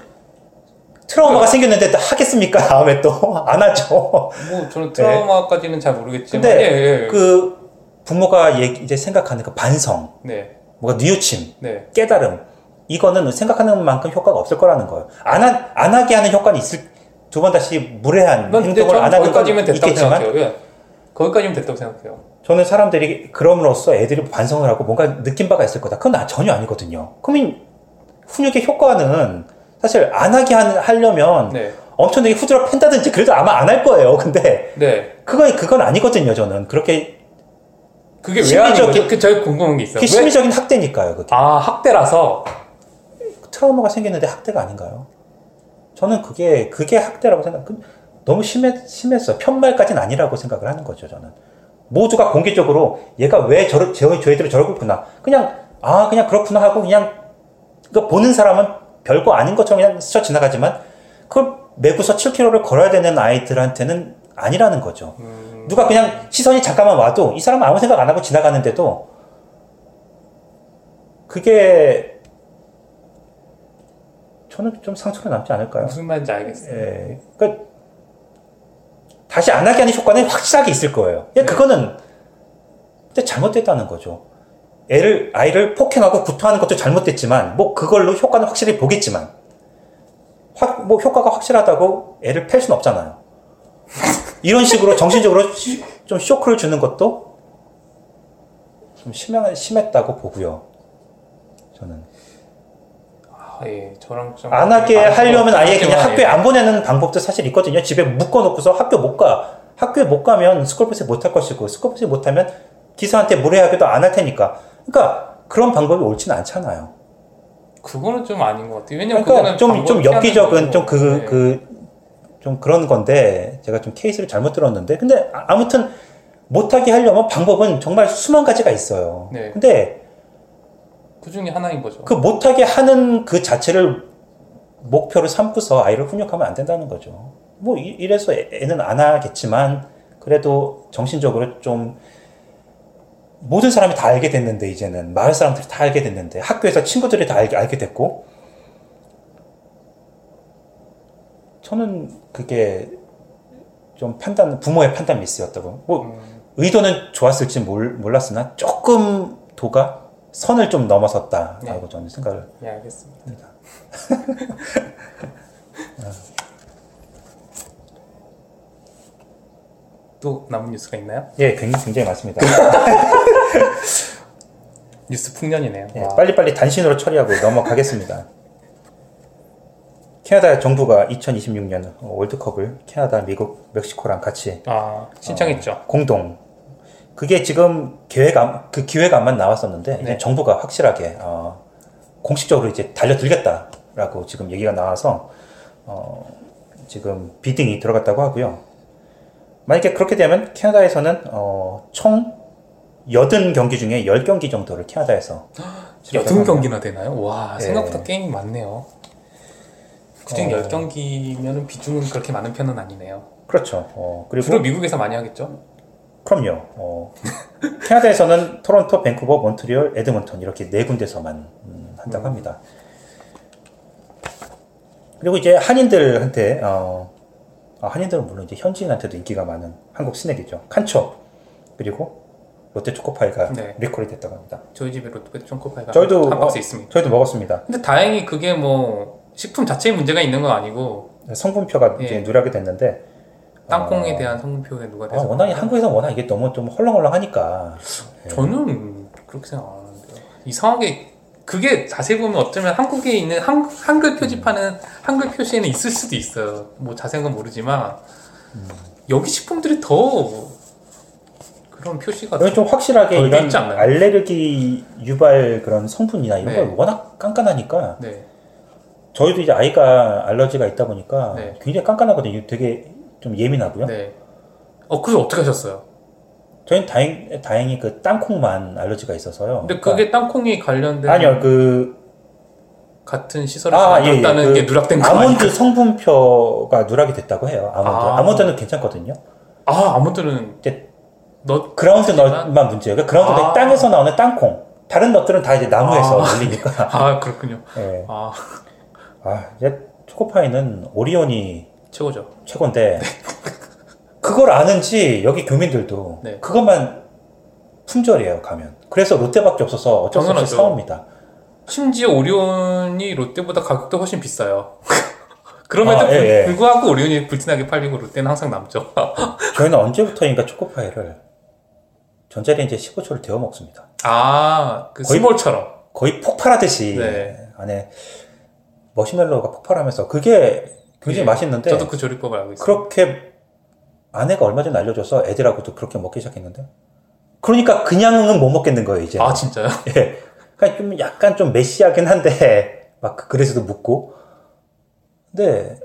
트라우마가 생겼는데 하겠습니까? 다음에 또 안 하죠. 뭐 저는 트라우마까지는 잘 모르겠지만 근데 예, 예. 그 부모가 얘기- 이제 생각하는 그 반성, 네. 뭐가 뉘우침, 네. 깨달음 이거는 생각하는 만큼 효과가 없을 거라는 거예요. 안, 하, 안 하게 하는 효과는 있을 두 번 다시 무례한 행동을 안 하는 됐다고 있겠지만 생각해요. 예. 거기까지면 됐다고 생각해요. 저는 사람들이 그럼으로써 애들이 반성을 하고 뭔가 느낀 바가 있을 거다. 그건 나- 전혀 아니거든요. 그러면 훈육의 효과는 사실 안 하게 하- 하려면 네. 엄청나게 후드려 팬다든지 그래도 아마 안 할 거예요. 근데 네. 그건 그건 아니거든요. 저는 그렇게 그게 심리적인- 거죠? 그 저희 궁금한 게 있어요. 심리적인 학대니까요. 그게 아 학대라서 트라우마가 생겼는데 학대가 아닌가요? 저는 그게 그게 학대라고 생각. 그- 너무 심했 심했어. 편말까지는 아니라고 생각을 하는 거죠. 저는 모두가 공개적으로 얘가 왜 저러 저 저희들이 저러고 있구나. 그냥 아 그냥 그렇구나 하고 그냥 그 보는 사람은 별거 아닌 것처럼 그냥 스쳐 지나가지만 그걸 메고서 7km를 걸어야 되는 아이들한테는 아니라는 거죠. 음, 누가 그냥 시선이 잠깐만 와도 이 사람은 아무 생각 안 하고 지나가는데도 그게 저는 좀 상처가 남지 않을까요? 무슨 말인지 알겠어요. 예. 그러니까 다시 안 하게 하는 효과는 확실하게 있을 거예요. 예, 그거는 근데 잘못됐다는 거죠. 애를 아이를 폭행하고 구토하는 것도 잘못됐지만 뭐 그걸로 효과는 확실히 보겠지만 확, 뭐 효과가 확실하다고 애를 팰 수는 없잖아요. 이런 식으로 정신적으로 시- 좀 쇼크를 주는 것도 좀 심한, 심했다고 보고요. 저는 아, 예, 저랑 좀안 하게 하려면 것 아예 그냥 학교에 예. 안 보내는 방법도 사실 있거든요. 집에 묶어놓고서 학교 못 가. 학교에 못 가면 스쿨버스에 못할 것이고 스쿨버스에 못 하면 기사한테 무례하게도 안 할 테니까. 그러니까 그런 방법이 옳지는 않잖아요. 그거는 좀 아닌 것 같아요. 왜냐면 그러니까 좀, 좀 거고. 좀 그, 네. 그, 좀 그런 건데, 제가 좀 케이스를 잘못 들었는데, 근데 아- 아무튼 못하게 하려면 방법은 정말 수만 가지가 있어요. 네. 근데 그 중에 하나인 거죠. 그 못하게 하는 그 자체를 목표로 삼고서 아이를 훈육하면 안 된다는 거죠. 뭐 이- 이래서 애- 애는 안 하겠지만 그래도 정신적으로 좀 모든 사람이 다 알게 됐는데 이제는 마을 사람들이 다 알게 됐는데 학교에서 친구들이 다 알게, 알게 됐고 저는 그게 좀 판단 부모의 판단 미스였다고 뭐 음, 의도는 좋았을지 몰, 몰랐으나 조금 도가 선을 좀 넘어섰다라고 네. 저는 생각을 예, 알겠습니다. 또 남은 뉴스가 있나요? 예 굉장히, 굉장히 많습니다. 뉴스 풍년이네요. 예, 와. 빨리빨리 단신으로 처리하고 넘어가겠습니다. 캐나다 정부가 2026년 월드컵을 캐나다, 미국, 멕시코랑 같이 아 신청했죠. 어, 공동 그게 지금 계획 안 그 기획안만 나왔었는데 이제 네. 정부가 확실하게 어, 공식적으로 이제 달려들겠다라고 지금 얘기가 나와서 어, 지금 비딩이 들어갔다고 하고요. 만약에 그렇게 되면 캐나다에서는 어, 총 80경기 중에 10경기 정도를 캐나다에서 여든 경기나 되나요? 와 예. 생각보다 게임이 많네요. 그중 어. 10경기면 비중은 그렇게 많은 편은 아니네요. 그렇죠. 어, 그리고 주로 미국에서 많이 하겠죠? 그럼요. 어, 캐나다에서는 토론토, 밴쿠버, 몬트리올, 에드먼턴 이렇게 네 군데서만 음, 한다고 합니다. 그리고 이제 한인들한테 어, 아, 한인들은 물론 이제 현지인한테도 인기가 많은 한국 스낵이죠. 칸초 그리고 롯데 초코파이가 네. 리콜이 됐다고 합니다. 저희 집에 롯데 초코파이가 저희도 한 박스 어, 있습니다. 저희도 먹었습니다. 근데 다행히 그게 뭐 식품 자체에 문제가 있는 건 아니고 성분표가 예. 이제 누락이 됐는데 땅콩에 어, 대한 성분표가 누가 아, 돼서 워낙 한국에서 워낙 이게 너무 좀 헐렁헐렁하니까 저는 그렇게 생각 안 하는데요. 이상하게 그게 자세히 보면 어쩌면 한국에 있는 한, 한글 표지판은 한글 표시에는 있을 수도 있어요. 뭐 자세한 건 모르지만 여기 식품들이 더 그런 표시가 여기 좀 확실하게 이런? 알레르기 유발 그런 성분이나 이런 네. 걸 워낙 깐깐하니까 네. 저희도 이제 아이가 알러지가 있다 보니까 네. 굉장히 깐깐하거든요. 되게 좀 예민하고요. 네. 어, 그래서 어떻게 하셨어요? 저희는 다행, 다행히 그 땅콩만 알러지가 있어서요. 근데 그게 땅콩이 관련된 그러니까 아니요, 그 같은 시설에서 아, 예, 예. 만들었다는 그게 누락된 거 아몬드 아니에요? 성분표가 누락이 됐다고 해요. 아몬드. 아. 아. 몬드는 괜찮거든요. 아, 아몬드는 이제 너 ground nut만 문제예요. 그 ground nut 아. 땅에서 나오는 땅콩. 다른 nut들은 다 이제 나무에서 아. 열리니까. 아, 그렇군요. 예. 아, 아, 이제 초코파이는 오리온이 최고죠. 최고인데 그걸 아는지 여기 교민들도 네. 그것만 품절이에요 가면 그래서 롯데밖에 없어서 어쩔 수 없이 당연하죠. 사옵니다 심지어 오리온이 롯데보다 가격도 훨씬 비싸요. 그럼에도 아, 예, 불- 예. 불구하고 오리온이 불티나게 팔리고 롯데는 항상 남죠. 저희는 언제부터인가 초코파이를 전자레인지에 15초를 데워 먹습니다 아, 그 거의- 스몰처럼. 거의 폭발하듯이 네. 안에 머시멜로우가 폭발하면서 그게 굉장히 예. 맛있는데 저도 그 조리법을 알고 있어요. 그렇게 아내가 얼마 전에 알려줘서 애들하고도 그렇게 먹기 시작했는데 그러니까 그냥은 못 먹겠는 거예요 이제 아, 진짜요? 예. 그러니까 좀 약간 좀 메시하긴 한데 막 그래서도 묻고. 근데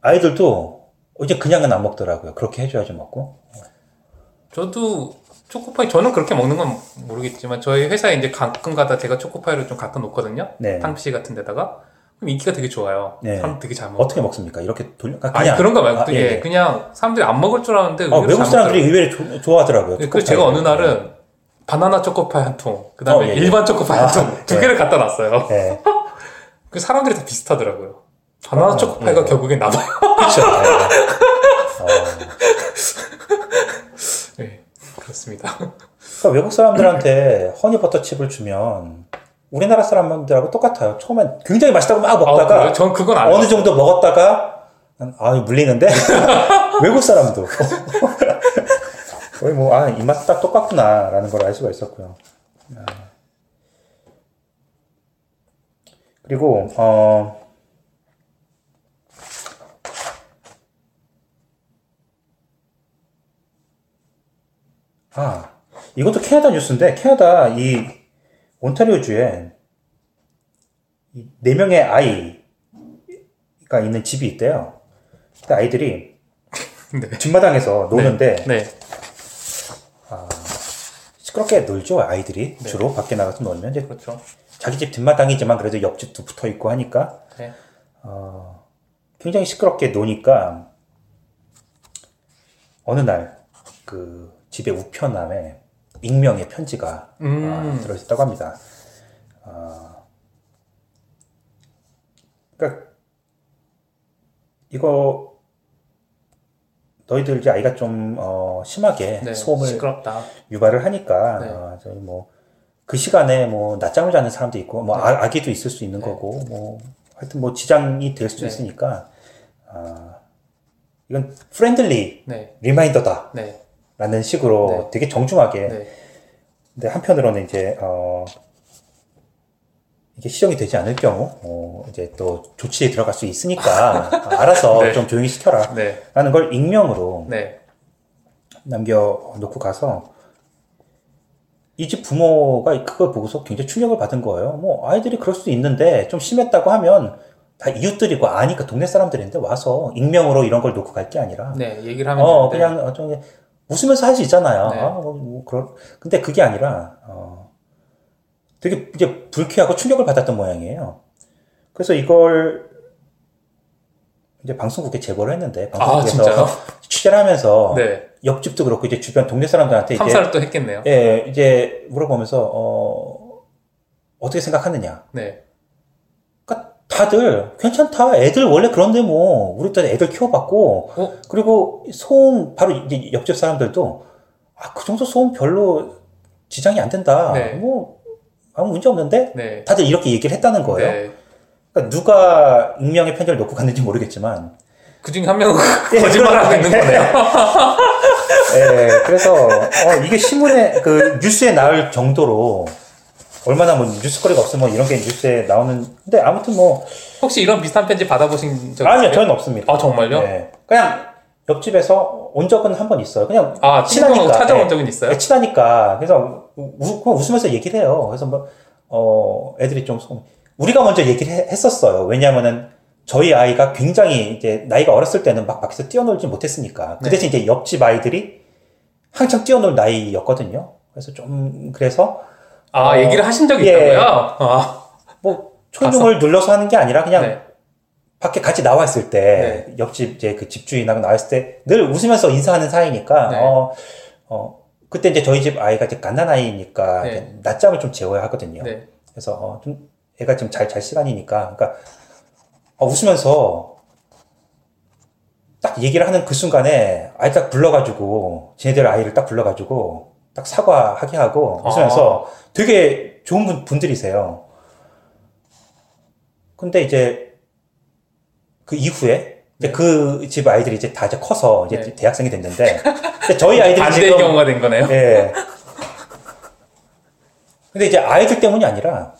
아이들도 이제 그냥은 안 먹더라고요. 그렇게 해줘야지 먹고. 저도 초코파이 저는 그렇게 먹는 건 모르겠지만 저희 회사에 이제 가끔 가다 제가 초코파이를 좀 갖다 놓거든요. 네. 탕비실 같은 데다가 인기가 되게 좋아요. 네. 사람 되게 잘 먹어. 어떻게 먹습니까? 이렇게 돌려? 아, 아니 그런 거 말고 아, 또 예, 예, 예. 그냥 사람들이 안 먹을 줄 알았는데 아, 의외로 외국 잘 사람들이. 의외로 조- 좋아하더라고요. 네, 그래서 제가 어느 초코파이를. 날은 바나나 초코파이 한 통, 그 다음에 어, 예, 예. 일반 초코파이 한 통, 아, 두 예. 개를 갖다 놨어요. 예. 그 사람들이 다 비슷하더라고요. 바나나 어, 초코파이가 예. 결국엔 남아요. 그렇죠. 예. 어. 네, 그렇습니다. 그러니까 외국 사람들한테 허니버터 칩을 주면 우리나라 사람들하고 똑같아요. 처음엔 굉장히 맛있다고 막 아, 먹다가 그래요? 전 그건 안 어느 정도 먹었다가 아 물리는데 외국 사람도 거의 뭐아이맛딱 똑같구나라는 걸 알 수가 있었고요. 아. 그리고 어 아, 이것도 캐나다 뉴스인데, 캐나다 이 온타리오주에 이네 명의 아이가 있는 집이 있대요. 근데 아이들이 네. 뒷마당에서 노는데 네. 시끄럽게 놀죠, 아이들이. 네. 주로 밖에 나가서 놀면. 이제 그렇죠. 자기 집 뒷마당이지만 그래도 옆집도 붙어 있고 하니까 네. 굉장히 시끄럽게 노니까 어느 날 그 집의 우편함에 익명의 편지가 음. 아, 들어있다고 합니다. 아, 그러니까 이거 너희들 이제 아이가 좀 어, 심하게 네. 소음을 시끄럽다. 유발을 하니까 네. 아, 저희 뭐 그 시간에 뭐 낮잠을 자는 사람도 있고 뭐 아, 아기도 있을 수 있는 네. 거고 뭐 하여튼 뭐 지장이 될수 네. 있으니까 아, 이건 friendly 네. reminder다 라는 네. 식으로 네. 되게 정중하게 네. 근데 한편으로는 이제 어 이게 시정이 되지 않을 경우 어 이제 또 조치에 들어갈 수 있으니까 아, 알아서 네. 좀 조용히 시켜라 네. 라는 걸 익명으로 네. 남겨놓고 가서 이 집 부모가 그걸 보고서 굉장히 충격을 받은 거예요. 뭐 아이들이 그럴 수도 있는데 좀 심했다고 하면 다 이웃들이고 아니까 동네 사람들인데 와서 익명으로 이런 걸 놓고 갈 게 아니라 네. 얘기를 하면 어 되는데. 그냥 어, 좀 웃으면서 할 수 있잖아요. 네. 아, 뭐, 뭐 그럴 근데 그게 아니라 어 되게 이제 불쾌하고 충격을 받았던 모양이에요. 그래서 이걸 이제 방송국에 제보를 했는데 아, 방송국에서 진짜요? 취재를 하면서 네. 옆집도 그렇고 이제 주변 동네 사람들한테 이제 탐사를 또 했겠네요. 예, 이제 물어보면서 어 어떻게 생각하느냐. 네. 다들 괜찮다. 애들 원래 그런데 뭐 우리 때 애들 키워봤고 어? 그리고 소음 바로 이제 옆집 사람들도 아 그 정도 소음 별로 지장이 안 된다. 네. 뭐 아무 문제 없는데 네. 다들 이렇게 얘기를 했다는 거예요. 네. 그러니까 누가 익명의 편지를 놓고 갔는지 모르겠지만 그 중에 한 명은 예, 거짓말을 하고 있는 거네요. 예, 그래서 어, 이게 신문에 그 뉴스에 나올 정도로 얼마나 뭐 뉴스거리가 없으면 이런 게 뉴스에 나오는 근데 아무튼 뭐 혹시 이런 비슷한 편지 받아보신 적 아니요 있어요? 저는 없습니다. 아, 정말요? 예, 그냥 옆집에서 온 적은 한 번 있어요. 그냥 아, 친하니까. 찾아온 예. 적은 있어요? 예, 친하니까 그래서 우, 그냥 웃으면서 얘기를 해요. 그래서 뭐 어, 애들이 좀 소- 우리가 먼저 얘기를 해- 했었어요. 왜냐하면은 저희 아이가 굉장히 이제 나이가 어렸을 때는 막 밖에서 뛰어놀지 못했으니까 그 네. 대신 이제 옆집 아이들이 한창 뛰어놀 나이였거든요. 그래서 좀 그래서 아, 어, 얘기를 하신 적이 예. 있다고요? 아, 뭐 초중을 눌러서 하는 게 아니라 그냥 네. 밖에 같이 나와 있을 때 옆집 이제 그 집주인하고 나와 있을 때 늘 웃으면서 인사하는 사이니까 네. 어, 어 그때 이제 저희 집 아이가 이제 갓난 아이니까 네. 낮잠을 좀 재워야 하거든요. 네. 그래서 어, 좀 애가 좀 잘 잘 시간이니까 그러니까 어, 웃으면서 딱 얘기를 하는 그 순간에 아이 딱 불러가지고 지네들 아이를 딱 불러가지고 딱 사과하게 하고 웃으면서 되게 좋은 분, 분들이세요. 근데 이제 그 이후에 네. 그집 아이들이 이제 다 이제 커서 이제 네. 대학생이 됐는데 저희 아이들이 지금 경우가 된 거네요. 예. 근데 이제 아이들 때문이 아니라,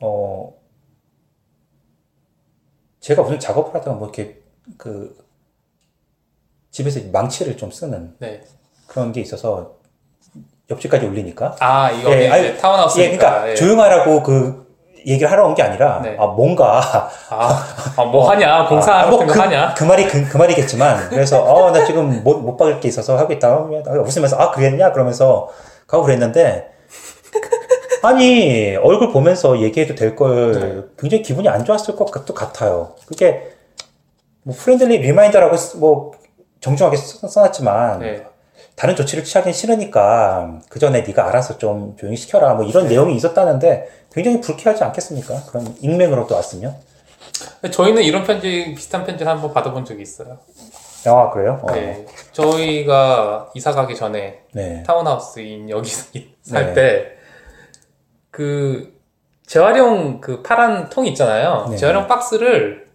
어, 제가 무슨 작업을 하다가 뭐 이렇게 그, 집에서 망치를 좀 쓰는 네. 그런 게 있어서 옆집까지 울리니까. 아, 이거 예, 아니, 타운하우스니까. 예, 그러니까 예. 조용하라고 그 얘기를 하러 온 게 아니라, 네. 아, 뭔가, 아, 아, 뭐 하냐? 공사 아, 같은 거 그, 하냐? 그 말이 그, 그 말이겠지만 그래서 어 나 지금 못, 못 박을 게 있어서 하고 있다 웃으면서 아 그랬냐 그러면서 가고 그랬는데 아니 얼굴 보면서 얘기해도 될걸 네. 굉장히 기분이 안 좋았을 것도 같아요 그게 뭐 friendly reminder라고 쓰- 뭐 정중하게 써- 써놨지만 네. 다른 조치를 취하긴 싫으니까 그 전에 네가 알아서 좀 조용히 시켜라 뭐 이런 내용이 있었다는데 굉장히 불쾌하지 않겠습니까 그런 익명으로 또 왔으면 저희는 이런 편지, 비슷한 편지를 한번 받아본 적이 있어요. 아 그래요 어. 네. 저희가 이사 가기 전에 네. 타운하우스인 여기 네. 살 때, 그, 재활용 그 파란 통 있잖아요. 네. 재활용 박스를,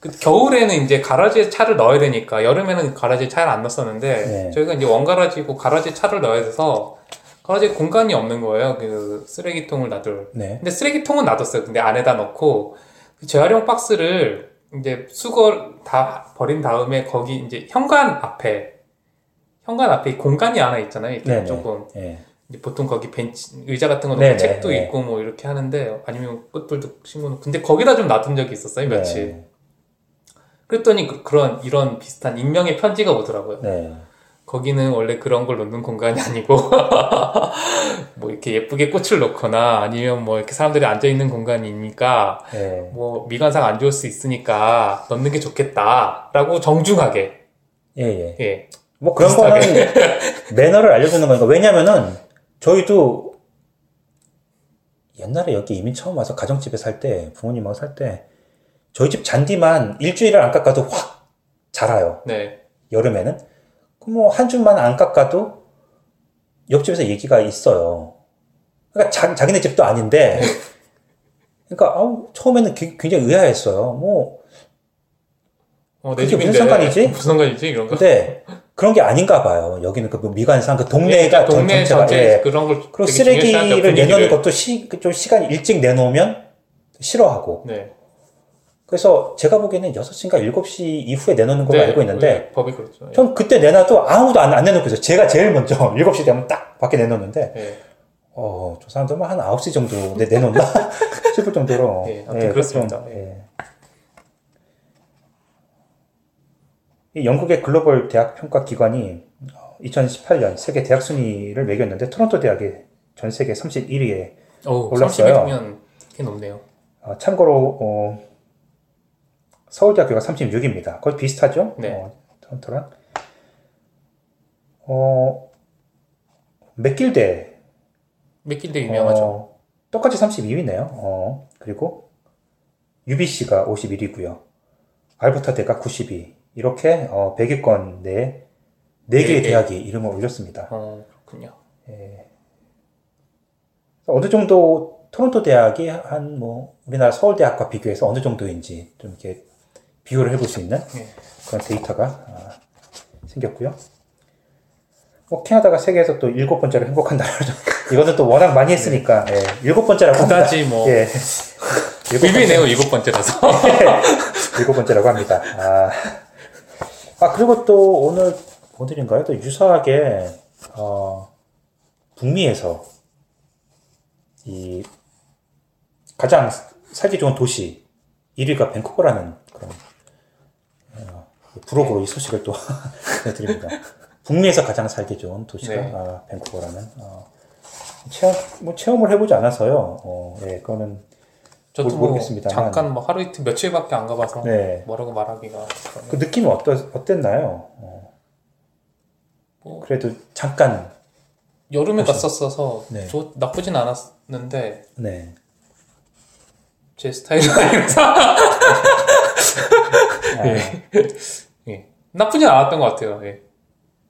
그 겨울에는 이제 garage에 차를 넣어야 되니까, 여름에는 garage에 차를 안 넣었었는데, 네. 저희가 이제 one garage고 garage에 차를 넣어야 돼서, garage 공간이 없는 거예요. 그 쓰레기통을 놔둘. 네. 근데 쓰레기통은 놔뒀어요. 근데 안에다 넣고 그 재활용 박스를 이제 수거 다 버린 다음에 거기 이제 현관 앞에 현관 앞에 공간이 하나 있잖아요. 이렇게 네네. 조금 예. 이제 보통 거기 벤치 의자 같은 거 놓고 네네, 책도 네. 있고 뭐 이렇게 하는데 아니면 꽃들도 심어놓고 근데 거기다 좀 놔둔 적이 있었어요 며칠. 네. 그랬더니 그, 그런 이런 비슷한 익명의 편지가 오더라고요. 네. 거기는 원래 그런 걸 놓는 공간이 아니고 뭐 이렇게 예쁘게 꽃을 놓거나 아니면 뭐 이렇게 사람들이 앉아 있는 공간이니까 예. 뭐 미관상 안 좋을 수 있으니까 넣는 게 좋겠다라고 정중하게 예, 예. 예 뭐 그런 비슷하게. 거는 매너를 알려주는 거니까. 왜냐면은 저희도 옛날에 여기 이민 처음 와서 가정집에 살 때, 부모님하고 살 때, 저희 집 잔디만 일주일을 안 깎아도 확 자라요. 네. 여름에는. 뭐한 주만 안 깎아도 옆집에서 얘기가 있어요. 그러니까 자, 자기네 집도 아닌데, 그러니까 아우, 처음에는 기- 굉장히 의아했어요. 뭐 어, 내 그게 무슨 집인데 상관이지? 무슨 상관이지 이런 거 근데 그런 게 아닌가 봐요. 여기는 그 미관상 그 동네가 전- 동네 전체가 전체 예. 그런 걸 그리고 쓰레기를. 내놓는 것도 시, 좀 시간 일찍 내놓으면 싫어하고. 네. 그래서 제가 보기에는 6시인가 7시 이후에 내놓는 걸로 네, 알고 있는데, 네, 법이 그렇죠. 전 그때 내놔도 아무도 안, 안 내놓고 있어요. 제가 제일 먼저 7시 되면 딱 밖에 내놓는데, 예. 어, 저 사람들만 한 9시 정도 내, 내놓나? 싶을 정도로. 예, 아무튼 그렇습니다. 좀, 예. 이 영국의 글로벌 대학 평가 기관이 2018년 세계 대학 순위를 매겼는데 토론토 대학이 전 세계 31위에 오, 올랐어요. 30이면 꽤 높네요. 어, 참고로 어, 서울대학교가 36입니다. 거의 비슷하죠? 네. 어, 토론토랑. 어, 맥길대 맥길대 유명하죠. 어, 똑같이 32위네요. 어, 그리고 UBC가 51위고요. 알버타 대가 92. 이렇게 어, 100위권 내에 4개의 네 개. 대학이 이름을 올렸습니다. 어, 그렇군요. 어느 정도 토론토 대학이 한 뭐 우리나라 서울대학과 비교해서 어느 정도인지 좀 이렇게 비교를 해볼 수 있는 예. 그런 데이터가 아, 생겼고요. 뭐 캐나다가 세계에서 또 일곱 번째로 행복한 나라죠. 이거는 또 워낙 많이 했으니까 예, 일곱 번째라고 합니다. 그다지 뭐 예, 일곱 비비네요 일곱 번째라서. 일곱 번째라고 합니다. 아, 아, 그리고 또 오늘 오늘인가요? 또 유사하게 어, 북미에서 이 가장 살기 좋은 도시 1위가 밴쿠버라는 브로그로 이 소식을 또 드립니다. 북미에서 가장 살기 좋은 도시가 네. 아, 밴쿠버라는 어, 체험 뭐 체험을 해보지 않아서요. 어, 예, 그거는 저도 모르- 뭐 모르겠습니다만. 잠깐 뭐 하루 이틀 며칠밖에 안 가봐서 네. 뭐라고 말하기가. 그 느낌이 어떠, 어땠나요? 어. 뭐- 그래도 잠깐, 여름에 혹시- 갔었어서 네. 좋- 나쁘진 않았는데 네. 제 스타일은 아니라서 아, 예. 나쁘진 않았던 것 같아요. 예.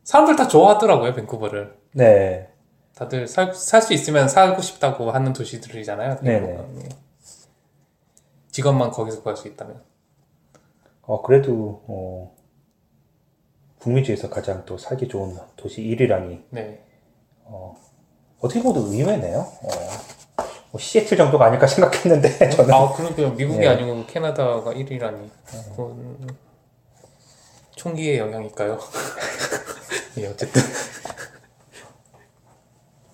사람들 다 좋아하더라고요 밴쿠버를. 네. 다들 살 수 있으면 살고 싶다고 하는 도시들이잖아요. 네네. 밴쿠버는. 예. 직업만 거기서 구할 수 있다면. 어, 그래도, 어, 북미 중에서 가장 또 살기 좋은 도시 1위라니, 네. 어떻게 보면 의외네요. 어, 뭐 시애틀 정도가 아닐까 생각했는데, 저는. 아, 그러니까 미국이 네. 아니고 캐나다가 1위라니. 그건 총기의 영향일까요? 예, 어쨌든.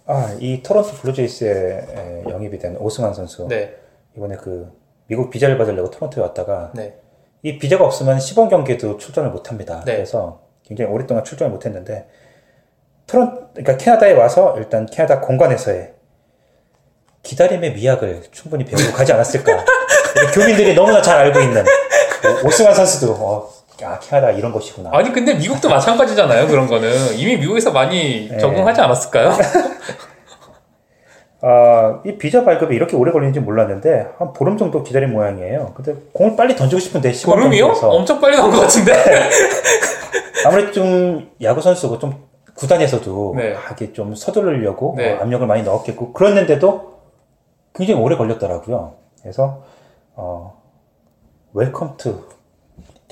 아, 이 토론토 블루제이스에 에, 영입이 된 오승환 선수. 네. 이번에 그, 미국 비자를 받으려고 토론토에 왔다가, 네. 이 비자가 없으면 시범 경기에도 출전을 못 합니다. 네. 그래서 굉장히 오랫동안 출전을 못 했는데, 토론, 그러니까 캐나다에 와서 일단 캐나다 공관에서의 기다림의 미학을 충분히 배우고 가지 않았을까. 교민들이 너무나 잘 알고 있는 오- 오승환 선수도, 어, 아, 캐나다 이런 곳이구나. 아니, 근데 미국도 마찬가지잖아요, 그런 거는. 이미 미국에서 많이 네. 적응하지 않았을까요? 아, 이 비자 발급이 이렇게 오래 걸리는지 몰랐는데, 한 보름 정도 기다린 모양이에요. 근데 공을 빨리 던지고 싶은데, 시범 보름이요? 엄청 빨리 나온 것 같은데? 아무래도 좀 야구 선수고 좀 구단에서도 네. 하게 좀 서두르려고 네. 어, 압력을 많이 넣었겠고 그랬는데도 굉장히 오래 걸렸더라고요. 그래서 어 welcome to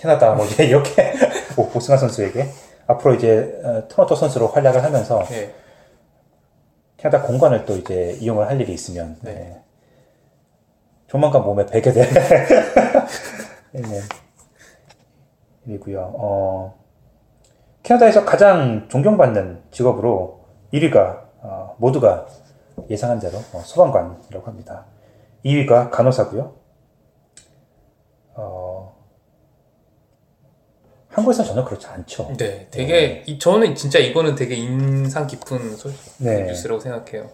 Canada 뭐 이제 이렇게 오- 오승환 선수에게 앞으로 이제 어, 토론토 선수로 활약을 하면서 네. 캐나다 공관을 또 이제 이용을 할 일이 있으면 네. 네. 조만간 몸에 배게 될 네. 일이고요. 어, 캐나다에서 가장 존경받는 직업으로 1위가 어, 모두가 예상한 대로 어, 소방관이라고 합니다. 2위가 간호사고요. 어, 한국에서 전혀 그렇지 않죠. 네, 되게 이- 저는 진짜 이거는 되게 인상 깊은 소식 네. 뉴스라고 생각해요.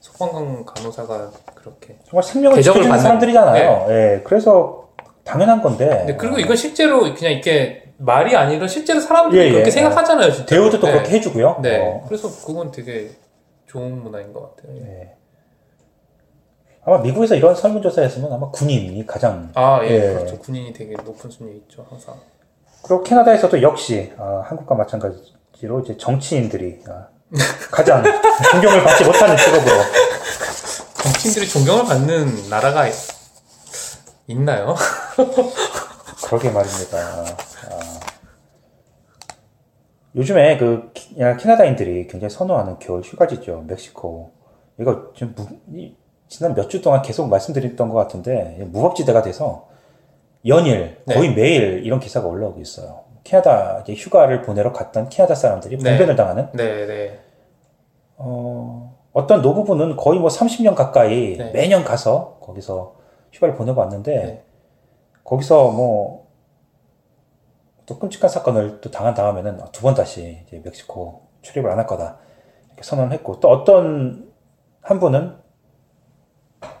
소방관 간호사가 그렇게. 정말 생명을 지켜주는 받는- 사람들이잖아요. 예, 그래서 당연한 건데. 네, 그리고 이건 실제로 그냥 이렇게 말이 아니라 실제로 사람들이 예, 예. 그렇게 생각하잖아요. 진짜. 대우도 또 네. 그렇게 해주고요. 네, 어, 그래서 그건 되게 좋은 문화인 것 같아요. 예. 아마 미국에서 이런 설문조사 했으면 아마 군인이 가장 아, 예, 예. 그렇죠. 군인이 되게 높은 순위에 있죠, 항상. 그리고 캐나다에서도 역시 아, 한국과 마찬가지로 이제 정치인들이 아, 가장 존경을 받지 못하는 직업으로 정치인들이 존경을 받는 나라가 있- 있나요? 그러게 말입니다. 아, 요즘에 그 캐나다인들이 굉장히 선호하는 겨울 휴가지죠. 멕시코. 이거 지금 무- 이- 지난 몇 주 동안 계속 말씀드렸던 것 같은데 무법지대가 돼서 연일 네. 거의 매일 이런 기사가 올라오고 있어요. 캐나다 이제 휴가를 보내러 갔던 캐나다 사람들이 네. 봉변을 당하는 네, 네. 어, 어떤 노부부는 거의 뭐 30년 가까이 네. 매년 가서 거기서 휴가를 보내고 왔는데 네. 거기서 뭐 또 끔찍한 사건을 또 당한 다음에는 두 번 다시 이제 멕시코 출입을 안 할 거다 이렇게 선언을 했고 또 어떤 한 분은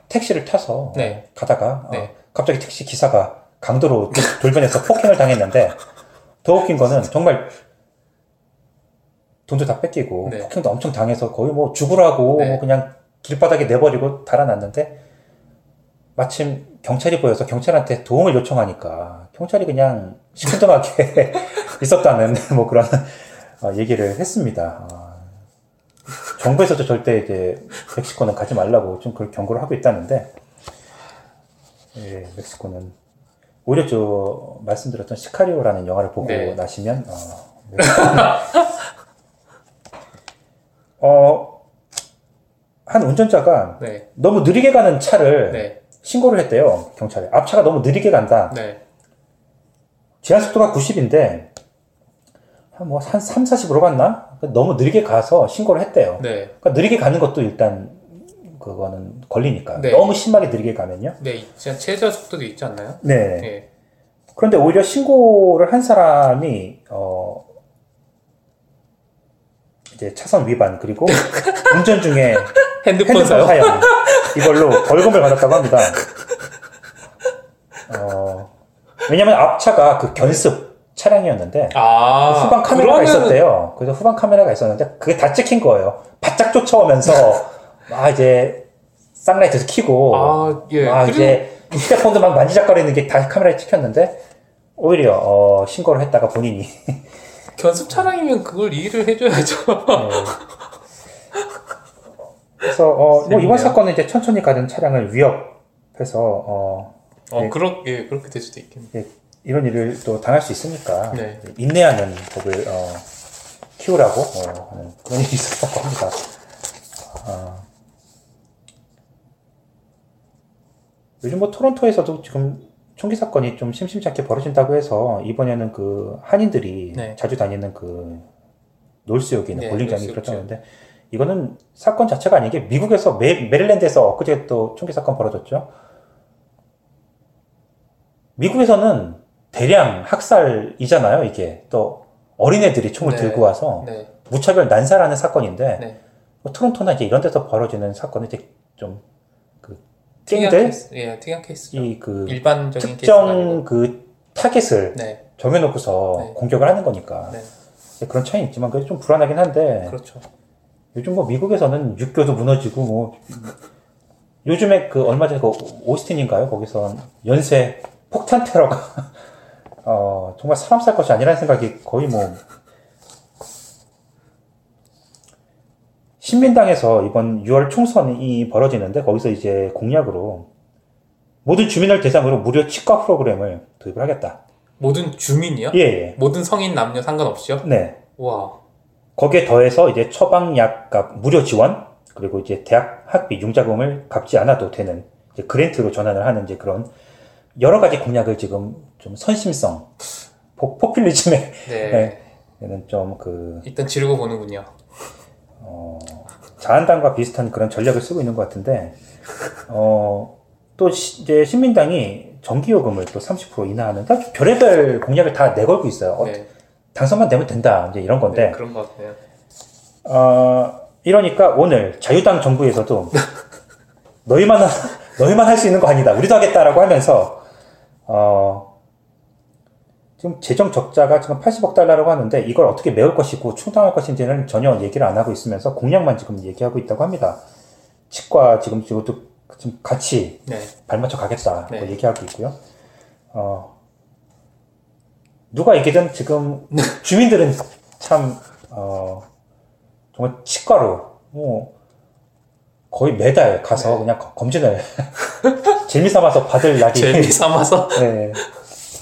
택시를 타서 네. 가다가 네. 어, 갑자기 택시 기사가 강도로 돌- 돌변해서 폭행을 당했는데 더 웃긴 거는 정말 돈도 다 뺏기고 네. 폭행도 엄청 당해서 거의 뭐 죽으라고 네. 뭐 그냥 길바닥에 내버리고 달아났는데 마침 경찰이 보여서 경찰한테 도움을 요청하니까 경찰이 그냥 시큰둥하게 있었다는 뭐 그런 어, 얘기를 했습니다. 아, 정부에서도 절대 이제 멕시코는 가지 말라고 좀 그런 경고를 하고 있다는데 예, 멕시코는 오히려 저 말씀드렸던 시카리오라는 영화를 보고 네. 나시면 어, 멕시코는 어, 한 운전자가 네. 너무 느리게 가는 차를 네. 신고를 했대요 경찰에 앞차가 너무 느리게 간다 네. 제한 속도가 90인데 한 뭐한 3, 40으로 갔나? 너무 느리게 가서 신고를 했대요. 네. 그러니까 느리게 가는 것도 일단 그거는 걸리니까 네. 너무 심하게 느리게 가면요. 네, 있지. 최저 속도도 있지 않나요? 네. 네. 그런데 오히려 신고를 한 사람이 어 이제 차선 위반 그리고 운전 중에 핸드폰 핸드폰? 사용 이걸로 벌금을 받았다고 합니다. 어, 왜냐면 앞차가 그 견습 차량이었는데 아, 후방 카메라가 그러면은- 있었대요. 그래서 후방 카메라가 있었는데 그게 다 찍힌 거예요. 바짝 쫓아오면서 막 이제 쌍라이트에서 켜고 아, 예. 막 그리고- 이제 휴대폰도 막 만지작거리는 게 다 카메라에 찍혔는데 오히려 어, 신고를 했다가 본인이 견습 차량이면 그걸 이해를 해줘야죠. 네. 그래서 어, 뭐. 이번 사건은 이제 천천히 가는 차량을 위협해서 어, 어, 네. 그렇, 예, 그렇게 될 수도 있겠네. 예, 이런 일을 또 당할 수 있으니까 네. 인내하는 법을 어, 키우라고 어, 하는 그런 일이 있었다고 합니다. 아. 요즘 뭐 토론토에서도 지금 총기 사건이 좀 심심치 않게 벌어진다고 해서 이번에는 그 한인들이 네. 자주 다니는 그 놀수역에 있는 네, 볼링장이. 그렇다는데 이거는 사건 자체가 아닌 게 미국에서 메, 메릴랜드에서 엊그제 또 총기 사건 벌어졌죠. 미국에서는 대량 학살이잖아요, 이게. 또 어린애들이 총을 네. 들고 와서 네. 무차별 난사라는 사건인데 네. 뭐 토론토나 이제 이런 데서 벌어지는 사건은 이제 좀 케이스, 예, 특이한 케이스. 이그 일반적인. 특정 그 타겟을 네, 정해놓고서 네. 공격을 하는 거니까 네, 그런 차이는 있지만 그게 좀 불안하긴 한데 그렇죠. 요즘 뭐 미국에서는 육교도 무너지고 뭐 요즘에 그 얼마 전에 그 오스틴인가요? 거기서 연쇄 폭탄 테러가 어 정말 사람 살 곳이 아니라는 생각이 거의 뭐 신민당에서 이번 6월 총선이 벌어지는데 거기서 이제 공약으로 모든 주민을 대상으로 무료 치과 프로그램을 도입을 하겠다. 모든 주민이요? 예, 예. 모든 성인 남녀 상관없이요? 네. 와, 거기에 더해서 이제 처방약값 무료 지원, 그리고 이제 대학 학비 융자금을 갚지 않아도 되는 이제 그랜트로 전환을 하는 이제 그런 여러 가지 공약을 지금 좀 선심성, 포, 포퓰리즘에 네. 는좀 그 일단 지르고 보는군요. 어, 자한당과 비슷한 그런 전략을 쓰고 있는 것 같은데 어, 또 시- 이제 신민당이 전기요금을 또 30% 인하하는 아주 별의별 공약을 다 내걸고 있어요. 어, 네. 당선만 되면 된다 이제 이런 건데 네, 그런 것 같네요. 어, 이러니까 오늘 자유당 정부에서도 너희만 하- 너희만 할 수 있는 거 아니다. 우리도 하겠다라고 하면서 어, 지금 재정 적자가 지금 80억 달러라고 하는데 이걸 어떻게 메울 것이고 충당할 것인지는 전혀 얘기를 안 하고 있으면서 공약만 지금 얘기하고 있다고 합니다. 치과 지금 이것도 지금 같이 네. 발맞춰 가겠다고 네. 얘기하고 있고요. 어, 누가 얘기든 지금 주민들은 참, 어, 정말 치과로, 뭐, 거의 매달 가서 네. 그냥 거- 검진을 재미 삼아서 받을 날이 재미 삼아서 네,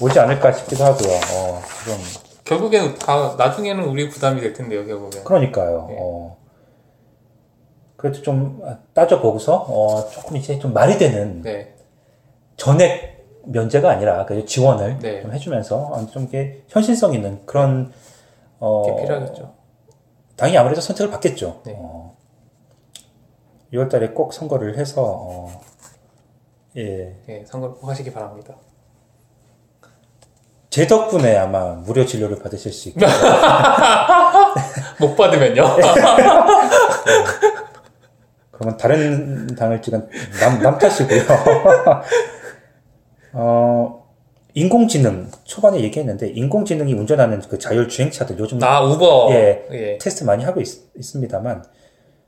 오지 않을까 싶기도 하고요. 어, 지금, 결국에는 다 나중에는 우리 부담이 될 텐데요, 결국엔. 그러니까요. 네. 어, 그래도 좀 따져보고서, 어, 조금 이제 좀 말이 되는 네. 전액 면제가 아니라 그 지원을 네. 좀 해주면서 좀 이게 현실성 있는 그런 어, 그게 필요하겠죠. 당이 아무래도 선택을 받겠죠. 네. 어, 6월달에 꼭 선거를 해서 어, 예, 예, 선거를 꼭 하시기 바랍니다. 제 덕분에 아마 무료 진료를 받으실 수 있고 못 받으면요? 그러면 다른 당을 찍은 남, 남 탓이고요. 어, 인공지능 초반에 얘기했는데 인공지능이 운전하는 그 자율 주행차들 요즘 아, 우버. 예. 예. 테스트 많이 하고 있, 습니다만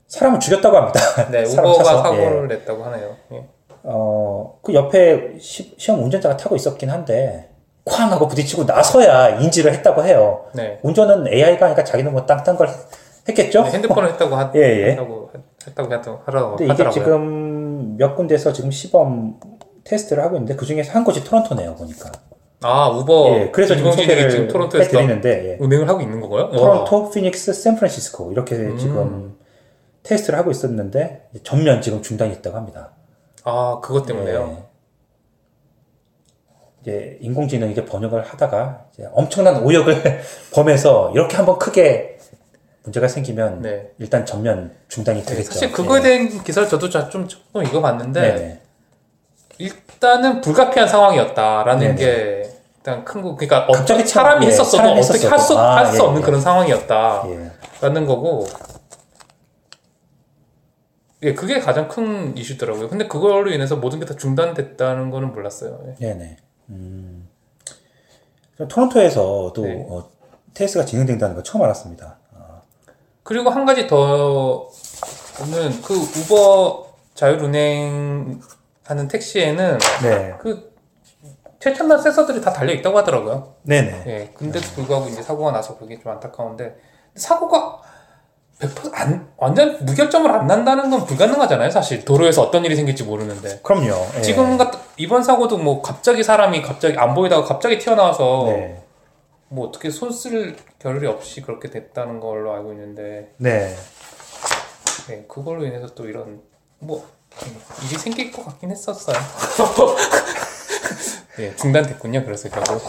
사람을 죽였다고 합니다. 네, 우버가 차서. 사고를 예. 냈다고 하네요. 예. 어, 그 옆에 시, 험 운전자가 타고 있었긴 한데 쾅 하고 부딪히고 나서야 인지를 했다고 해요. 네. 운전은 AI가 하니까 자기는 뭐 땅딴 걸 했겠죠? 네, 핸드폰을 했다고 하, 예, 예. 했다고 했다고 하라고 근데 이게 하더라고요. 지금 몇 군데서 지금 시범 테스트를 하고 있는데 그 중에서 한 곳이 토론토네요, 보니까. 아, 우버. 예, 그래서 지금 소개를 지금 토론토에서 해드리는데 예. 운행을 하고 있는 건가요? 토론토, 피닉스, 샌프란시스코 이렇게 음. 지금 테스트를 하고 있었는데 전면 지금 중단이 됐다고 합니다. 아, 그것 때문에요. 예. 이제 인공지능 이제 번역을 하다가 이제 엄청난 오역을 범해서 이렇게 한번 크게 문제가 생기면 네. 일단 전면 중단이 네, 되겠죠. 사실 그거에 대한 기사를 저도 자- 좀 조금 읽어봤는데 네. 네. 일단은 불가피한 상황이었다라는 네네. 게 일단 큰 거. 그러니까 갑자기 어떤 사람이 예, 했었어도 사람이 어떻게 할 수. 아, 예, 없는 예. 그런 상황이었다라는 예. 거고. 예, 그게 가장 큰 이슈더라고요. 근데 그걸로 인해서 모든 게 다 중단됐다는 거는 몰랐어요. 예. 네네. 음. 토론토에서도 네. 어, 테스트가 진행된다는 거 처음 알았습니다. 그리고 한 가지 더는 그 우버 자율운행 하는 택시에는 네. 그 최첨단 센서들이 다 달려 있다고 하더라고요. 네네. 예. 근데도 불구하고 이제 사고가 나서 그게 좀 안타까운데 사고가 100% 안, 완전 무결점을 안 난다는 건 불가능하잖아요. 사실 도로에서 어떤 일이 생길지 모르는데. 그럼요. 예. 지금 같 이번 사고도 뭐 갑자기 사람이 갑자기 안 보이다가 갑자기 튀어나와서 네. 뭐 어떻게 손 쓸 겨를이 없이 그렇게 됐다는 걸로 알고 있는데 네. 네, 그걸로 인해서 또 이런 뭐 음, 일이 생길 것 같긴 했었어요. 예, 중단됐군요. 그래서 결국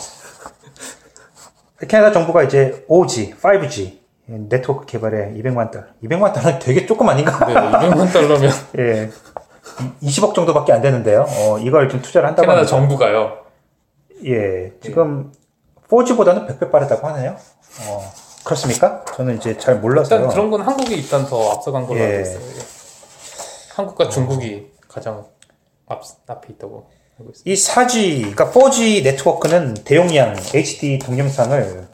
캐나다 정부가 이제 5G, 5G 네트워크 개발에 200만 달러. 200만 달러 되게 조금 아닌가? 네, 200만 달러면 예. 20억 정도밖에 안 되는데요. 어, 이걸 좀 투자를 한다고 캐나다 합니다. 정부가요. 예. 지금 4G보다는 100배 빠르다고 하네요. 어, 그렇습니까? 저는 이제 잘 몰라서요. 일단 그런 건 한국이 일단 더 앞서간 걸로 예. 알고 있어요. 예. 한국과 중국이 가장 앞 앞에 있다고 알고 있어요. 이 4G, 그러니까 4G 네트워크는 대용량 HD 동영상을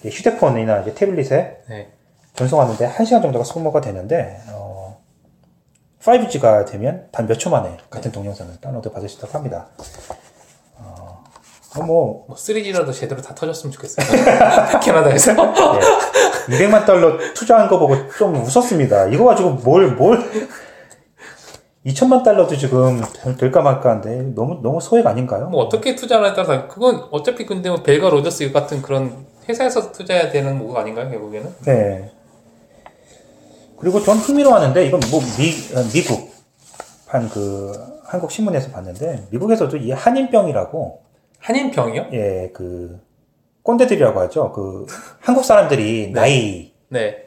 이제 휴대폰이나 이제 태블릿에 네. 전송하는데 1시간 정도가 소모가 되는데 어, 5G가 되면 단 몇 초 만에 같은 동영상을 다운로드 받을 수 있다고 합니다. 어, 뭐 뭐 3G라도 제대로 다 터졌으면 좋겠어요. 캐나다에서. 예. 200만 달러 투자한 거 보고 좀 웃었습니다. 이거 가지고 뭘, 뭘. 2천만 달러도 지금 될까 말까 한데 너무, 너무 소액 아닌가요? 뭐 어떻게 투자하냐에 따라서 그건 어차피 근데 뭐 벨과 로저스 같은 그런 회사에서 투자해야 되는 뭐가 아닌가요 결국에는? 네. 그리고 전 흥미로워하는데 이건 뭐 미, 어, 미국 한그 한국 신문에서 봤는데 미국에서도 이 한인병이라고 한인병이요? 예 그 꼰대들이라고 하죠. 그 한국 사람들이 나이 네.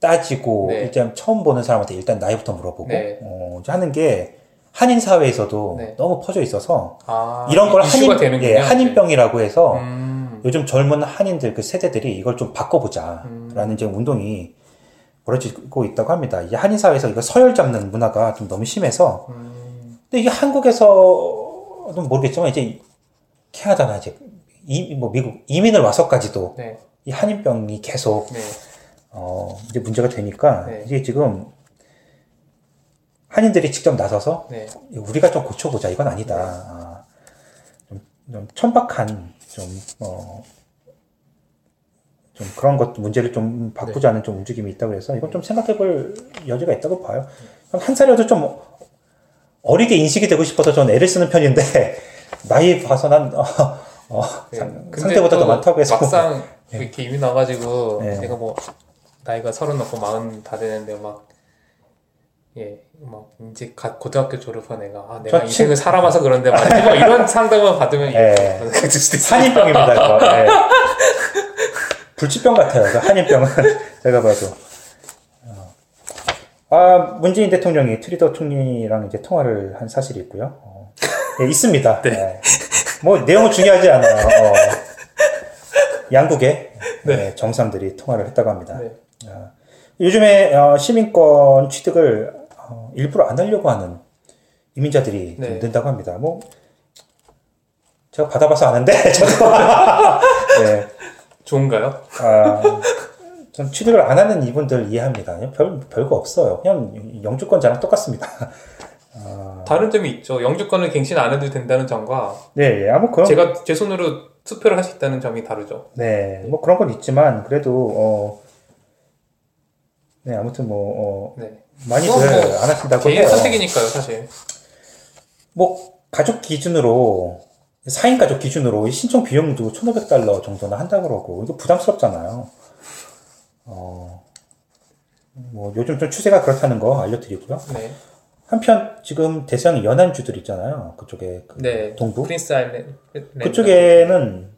따지고 네. 일단 처음 보는 사람한테 일단 나이부터 물어보고 네. 어, 하는 게 한인 사회에서도 네. 너무 퍼져 있어서 아, 이런 걸 한인 되는군요. 예, 한인병이라고 해서 음, 요즘 젊은 한인들 그 세대들이 이걸 좀 바꿔보자라는 음. 이제 운동이 벌어지고 있다고 합니다. 이 한인 사회에서 이거 서열 잡는 문화가 좀 너무 심해서 음, 근데 이게 한국에서는 모르겠지만 이제 캐나다나 이제 이, 뭐 미국 이민을 와서까지도 네. 이 한인병이 계속 네. 어, 이제 문제가 되니까 네. 이게 지금 한인들이 직접 나서서 네. 우리가 좀 고쳐보자 이건 아니다. 아, 좀, 좀 천박한 좀 어, 좀 그런 것 문제를 좀 바꾸자는 좀 움직임이 있다고 해서 이건 좀 생각해볼 여지가 있다고 봐요. 한 살이라도 좀 어리게 인식이 되고 싶어서 저는 애를 쓰는 편인데 나이 봐서 난 어, 어, 네. 상- 상대보다 또더 많다고 해서 막상 이렇게 이민 와가지고 네. 내가 뭐 나이가 서른 넘고 마흔 다 되는데 막 예, 막 이제 갓 고등학교 졸업한 애가 아 내가 저 인생을 살아봐서 그런데 말이지 뭐 이런 상담을 받으면 네. 그거. 네. 불치병 같아요. 그 한인병은 제가 봐도. 어. 아 문재인 대통령이 트리더 총리랑 이제 통화를 한 사실이 있고요. 어, 예, 있습니다. 네. 뭐 내용은 중요하지 않아요. 어, 양국의 네, 정상들이 통화를 했다고 합니다. 네. 어, 요즘에 어, 시민권 취득을 어, 일부러 안 하려고 하는 이민자들이 좀 네. 는다고 합니다. 뭐 제가 받아봐서 아는데 저도 네, 좋은가요? 아, 전 취득을 안 하는 이분들 이해합니다. 별 별거 없어요. 그냥 영주권자랑 똑같습니다. 다른 점이 있죠. 영주권을 갱신 안 해도 된다는 점과 네, 예, 아무 그런 제가 제 손으로 투표를 할 수 있다는 점이 다르죠. 네, 뭐 그런 건 있지만 그래도 어, 네 아무튼 뭐 어, 네. 많이들 뭐 안 하신다고 개인 해요. 선택이니까요, 사실. 뭐 가족 기준으로 4인 가족 기준으로 이 신청 비용도 1,500달러 정도나 한다고 그러고 이거 부담스럽잖아요. 어, 뭐 요즘 좀 추세가 그렇다는 거 알려드리고요. 네. 한편 지금 대서양 연안주들 있잖아요. 그쪽에 그 네. 동부 프린스 아일랜드. 그쪽에는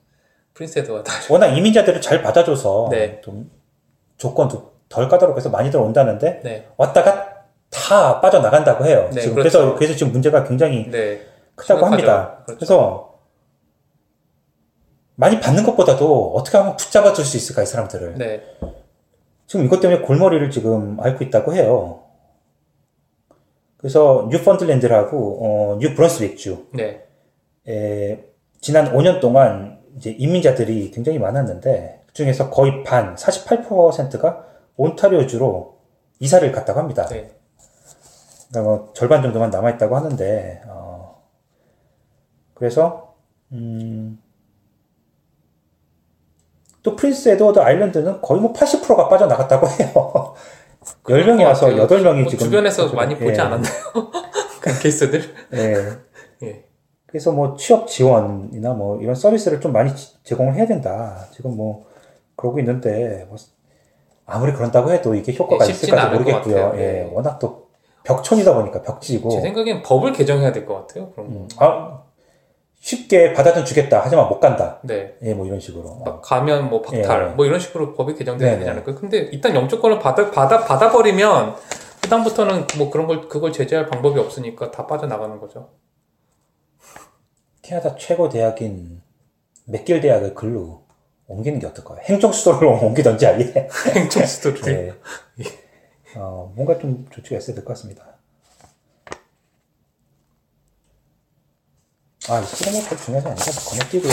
프린스 에드워드. 워낙 이민자들을 잘 받아줘서 네. 좀 조건도 덜 까다롭고 많이들 온다는데 네. 왔다가 다 빠져나간다고 해요. 네, 지금 그렇죠. 그래서 그래서 지금 문제가 굉장히 네. 크다고. 합니다. 그렇죠. 그래서 많이 받는 것보다도 어떻게 하면 붙잡아 줄 수 있을까 이 사람들을. 네. 지금 이것 때문에 골머리를 지금 앓고 있다고 해요. 그래서 뉴펀들랜드라고 어, 뉴브런스윅주 네. 에, 지난 5년 동안 이제 이민자들이 굉장히 많았는데 그 중에서 거의 반 48%가 온타리오주로 이사를 갔다고 합니다. 네. 그러니까 뭐 절반 정도만 남아 있다고 하는데 어, 그래서 음, 또 프린스 에드워드 아일랜드는 거의 뭐 80%가 빠져나갔다고 해요. 10명이 와서 같아요. 8명이 뭐 지금 주변에서 빠져- 많이 보지 예, 않았나요? 그 케이스들? 예. 예. 그래서 뭐 취업 지원이나 뭐 이런 서비스를 좀 많이 지- 제공을 해야 된다. 지금 뭐 그러고 있는데 뭐 아무리 그런다고 해도 이게 효과가 예, 것 모르겠고요. 예, 예. 워낙 또 벽촌이다 보니까 벽지고 제 생각엔 법을 개정해야 될 것 같아요. 그럼. 음, 아, 쉽게 받아든 주겠다. 하지만 못 간다. 네. 예, 뭐 이런 식으로. 어. 막 가면 뭐 박탈 예. 뭐 이런 식으로 법이 개정돼야. 되지 않을까요? 근데 일단 영주권을 받아 받아 받아 버리면 그다음부터는 뭐 그런 걸 그걸 제재할 방법이 없으니까 다 빠져나가는 거죠. 캐나다 최고 대학인 맥길 대학을 글로 옮기는 게 어떨까요? 행정 수도로 옮기던지 아예. 행정 수도를 예. 어, 뭔가 좀 조치가 있어야 될 것 같습니다. 아, 그렇게 중요하지 않으니까 건너뛰고요.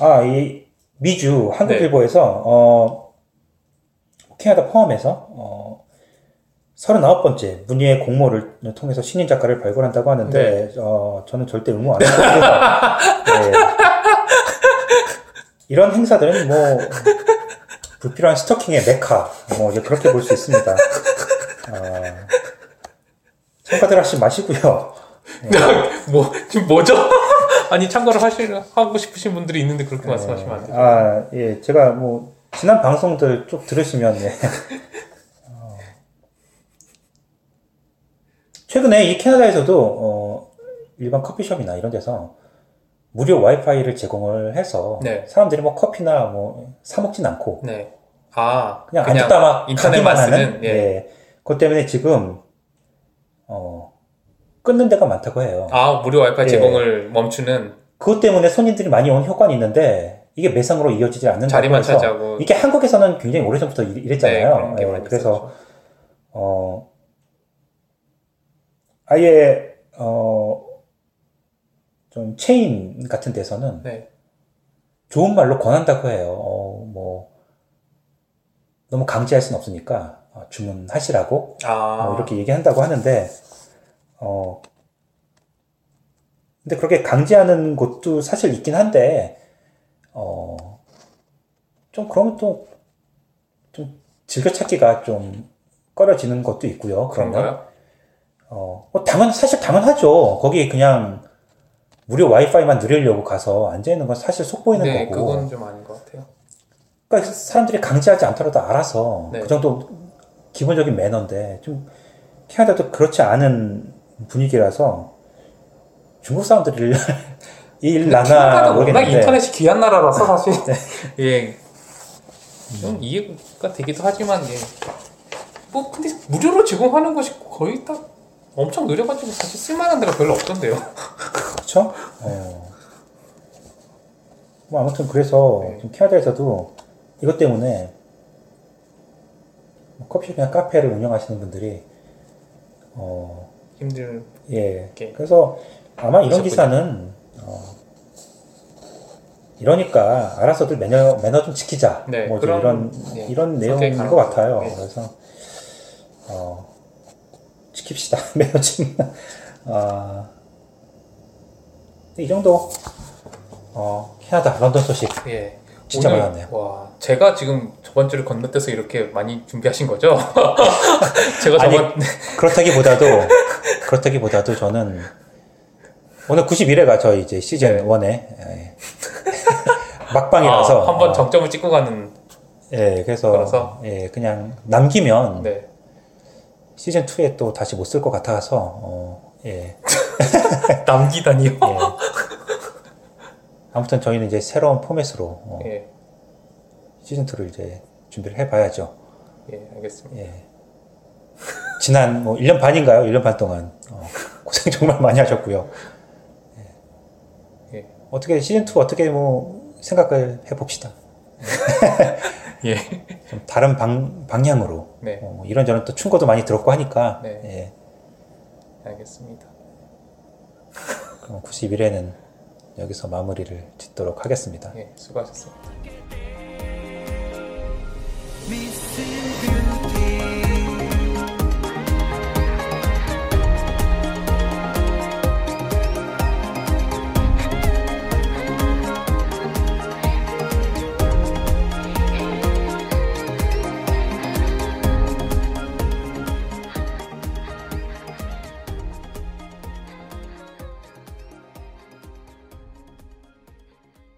아, 이 미주 한국일보에서 어, 캐나다 포함해서 어, 39번째 문예의 공모를 통해서 신인 작가를 발굴한다고 하는데 어, 저는 절대 응모 안 하고요. 네. 이런 행사들은 뭐 불필요한 스토킹의 메카 뭐 이제 그렇게 볼 수 있습니다. 어, 참가들 하지 마시고요. 뭐 지금 뭐죠? 아니 참고를 하시 하고 싶으신 분들이 있는데 그렇게 말씀하시면 안 돼요. 아, 예. 제가 뭐, 지난 방송들 쭉 들으시면, 예. 어, 최근에 이 캐나다에서도, 어, 일반 커피숍이나 이런 데서 무료 와이파이를 제공을 해서 네. 사람들이 뭐 커피나 뭐 사먹진 않고 네. 아 그냥, 앉았다 막 인터넷만 쓰는 예. 예. 그것 때문에 지금 어 끊는 데가 많다고 해요. 아 무료 와이파이 예. 제공을 멈추는 그것 때문에 손님들이 많이 오는 효과는 있는데 이게 매상으로 이어지지 않는다고 자리만 해서 차지하고 이게 한국에서는 굉장히 오래전부터 이- 네, 이랬잖아요. 게 예, 그래서. 어 아예 어 좀 체인 같은 데서는 네. 좋은 말로 권한다고 해요. 어, 뭐 너무 강제할 수는 없으니까 어, 주문하시라고 아뭐 이렇게 얘기한다고 하는데 어 근데 그렇게 강제하는 곳도 사실 있긴 한데 어 좀 그러면 또 좀 즐겨찾기가 좀 꺼려지는 것도 있고요. 그런가요? 어, 뭐 당연, 사실 당연하죠. 거기 그냥 무료 와이파이만 누리려고 가서 앉아 있는 건 사실 속 보이는 네, 거고. 그건 좀 아닌 것 같아요. 그러니까 사람들이 강제하지 않더라도 알아서 네. 그 정도 기본적인 매너인데 좀 캐나다도 그렇지 않은 분위기라서 중국 사람들이 일 나나 워낙 모르겠는데 네. 인터넷이 귀한 나라라서 사실 예. 좀 이해가 되기도 하지만 예. 뭐 근데 무료로 제공하는 것이 거의 다 엄청 느려가지고 사실 쓸만한 데가 별로 없던데요. 그렇죠? 어. 뭐 아무튼 그래서 네. 캐나다에서도 이것 때문에 뭐 커피숍이나 카페를 운영하시는 분들이 어, 힘들. 예. 그래서 아마 이런. 기사는 어, 이러니까 알아서들 매너 매너 좀 지키자. 네, 뭐 그런, 이런 예, 이런 내용인 것 같아요. 예. 그래서 어, 지킵시다. 매너 좀. 아, 이 정도 어, 캐나다 런던 소식 예. 진짜 오늘, 많았네요. 와, 제가 지금 저번 주를 건너뛰어서 이렇게 많이 준비하신 거죠? 제가 아니, 저번 그렇다기보다도 그렇다기보다도 저는 오늘 91회가 저희 이제 시즌 네. 1의 예. 막방이라서 아, 한번 어, 정점을 찍고 가는 예, 그래서 그래서? 예, 그냥 남기면 네. 시즌 2에 또 다시 못 쓸 것 같아서 어, 예, 남기다니요. 예. 아무튼 저희는 이제 새로운 포맷으로 어, 예. 시즌 2를 이제 준비를 해봐야죠. 예, 알겠습니다. 예. 지난 뭐 1년 반인가요? 1년 반 동안 어, 고생 정말 많이 하셨고요. 예. 예. 어떻게 시즌 2 어떻게 뭐 생각을 해봅시다. 예. 좀 다른 방, 방향으로 네. 어, 이런저런 또 충고도 많이 들었고 하니까 네. 예. 알겠습니다. 그럼 91회는 여기서 마무리를 짓도록 하겠습니다. 예, 수고하셨습니다.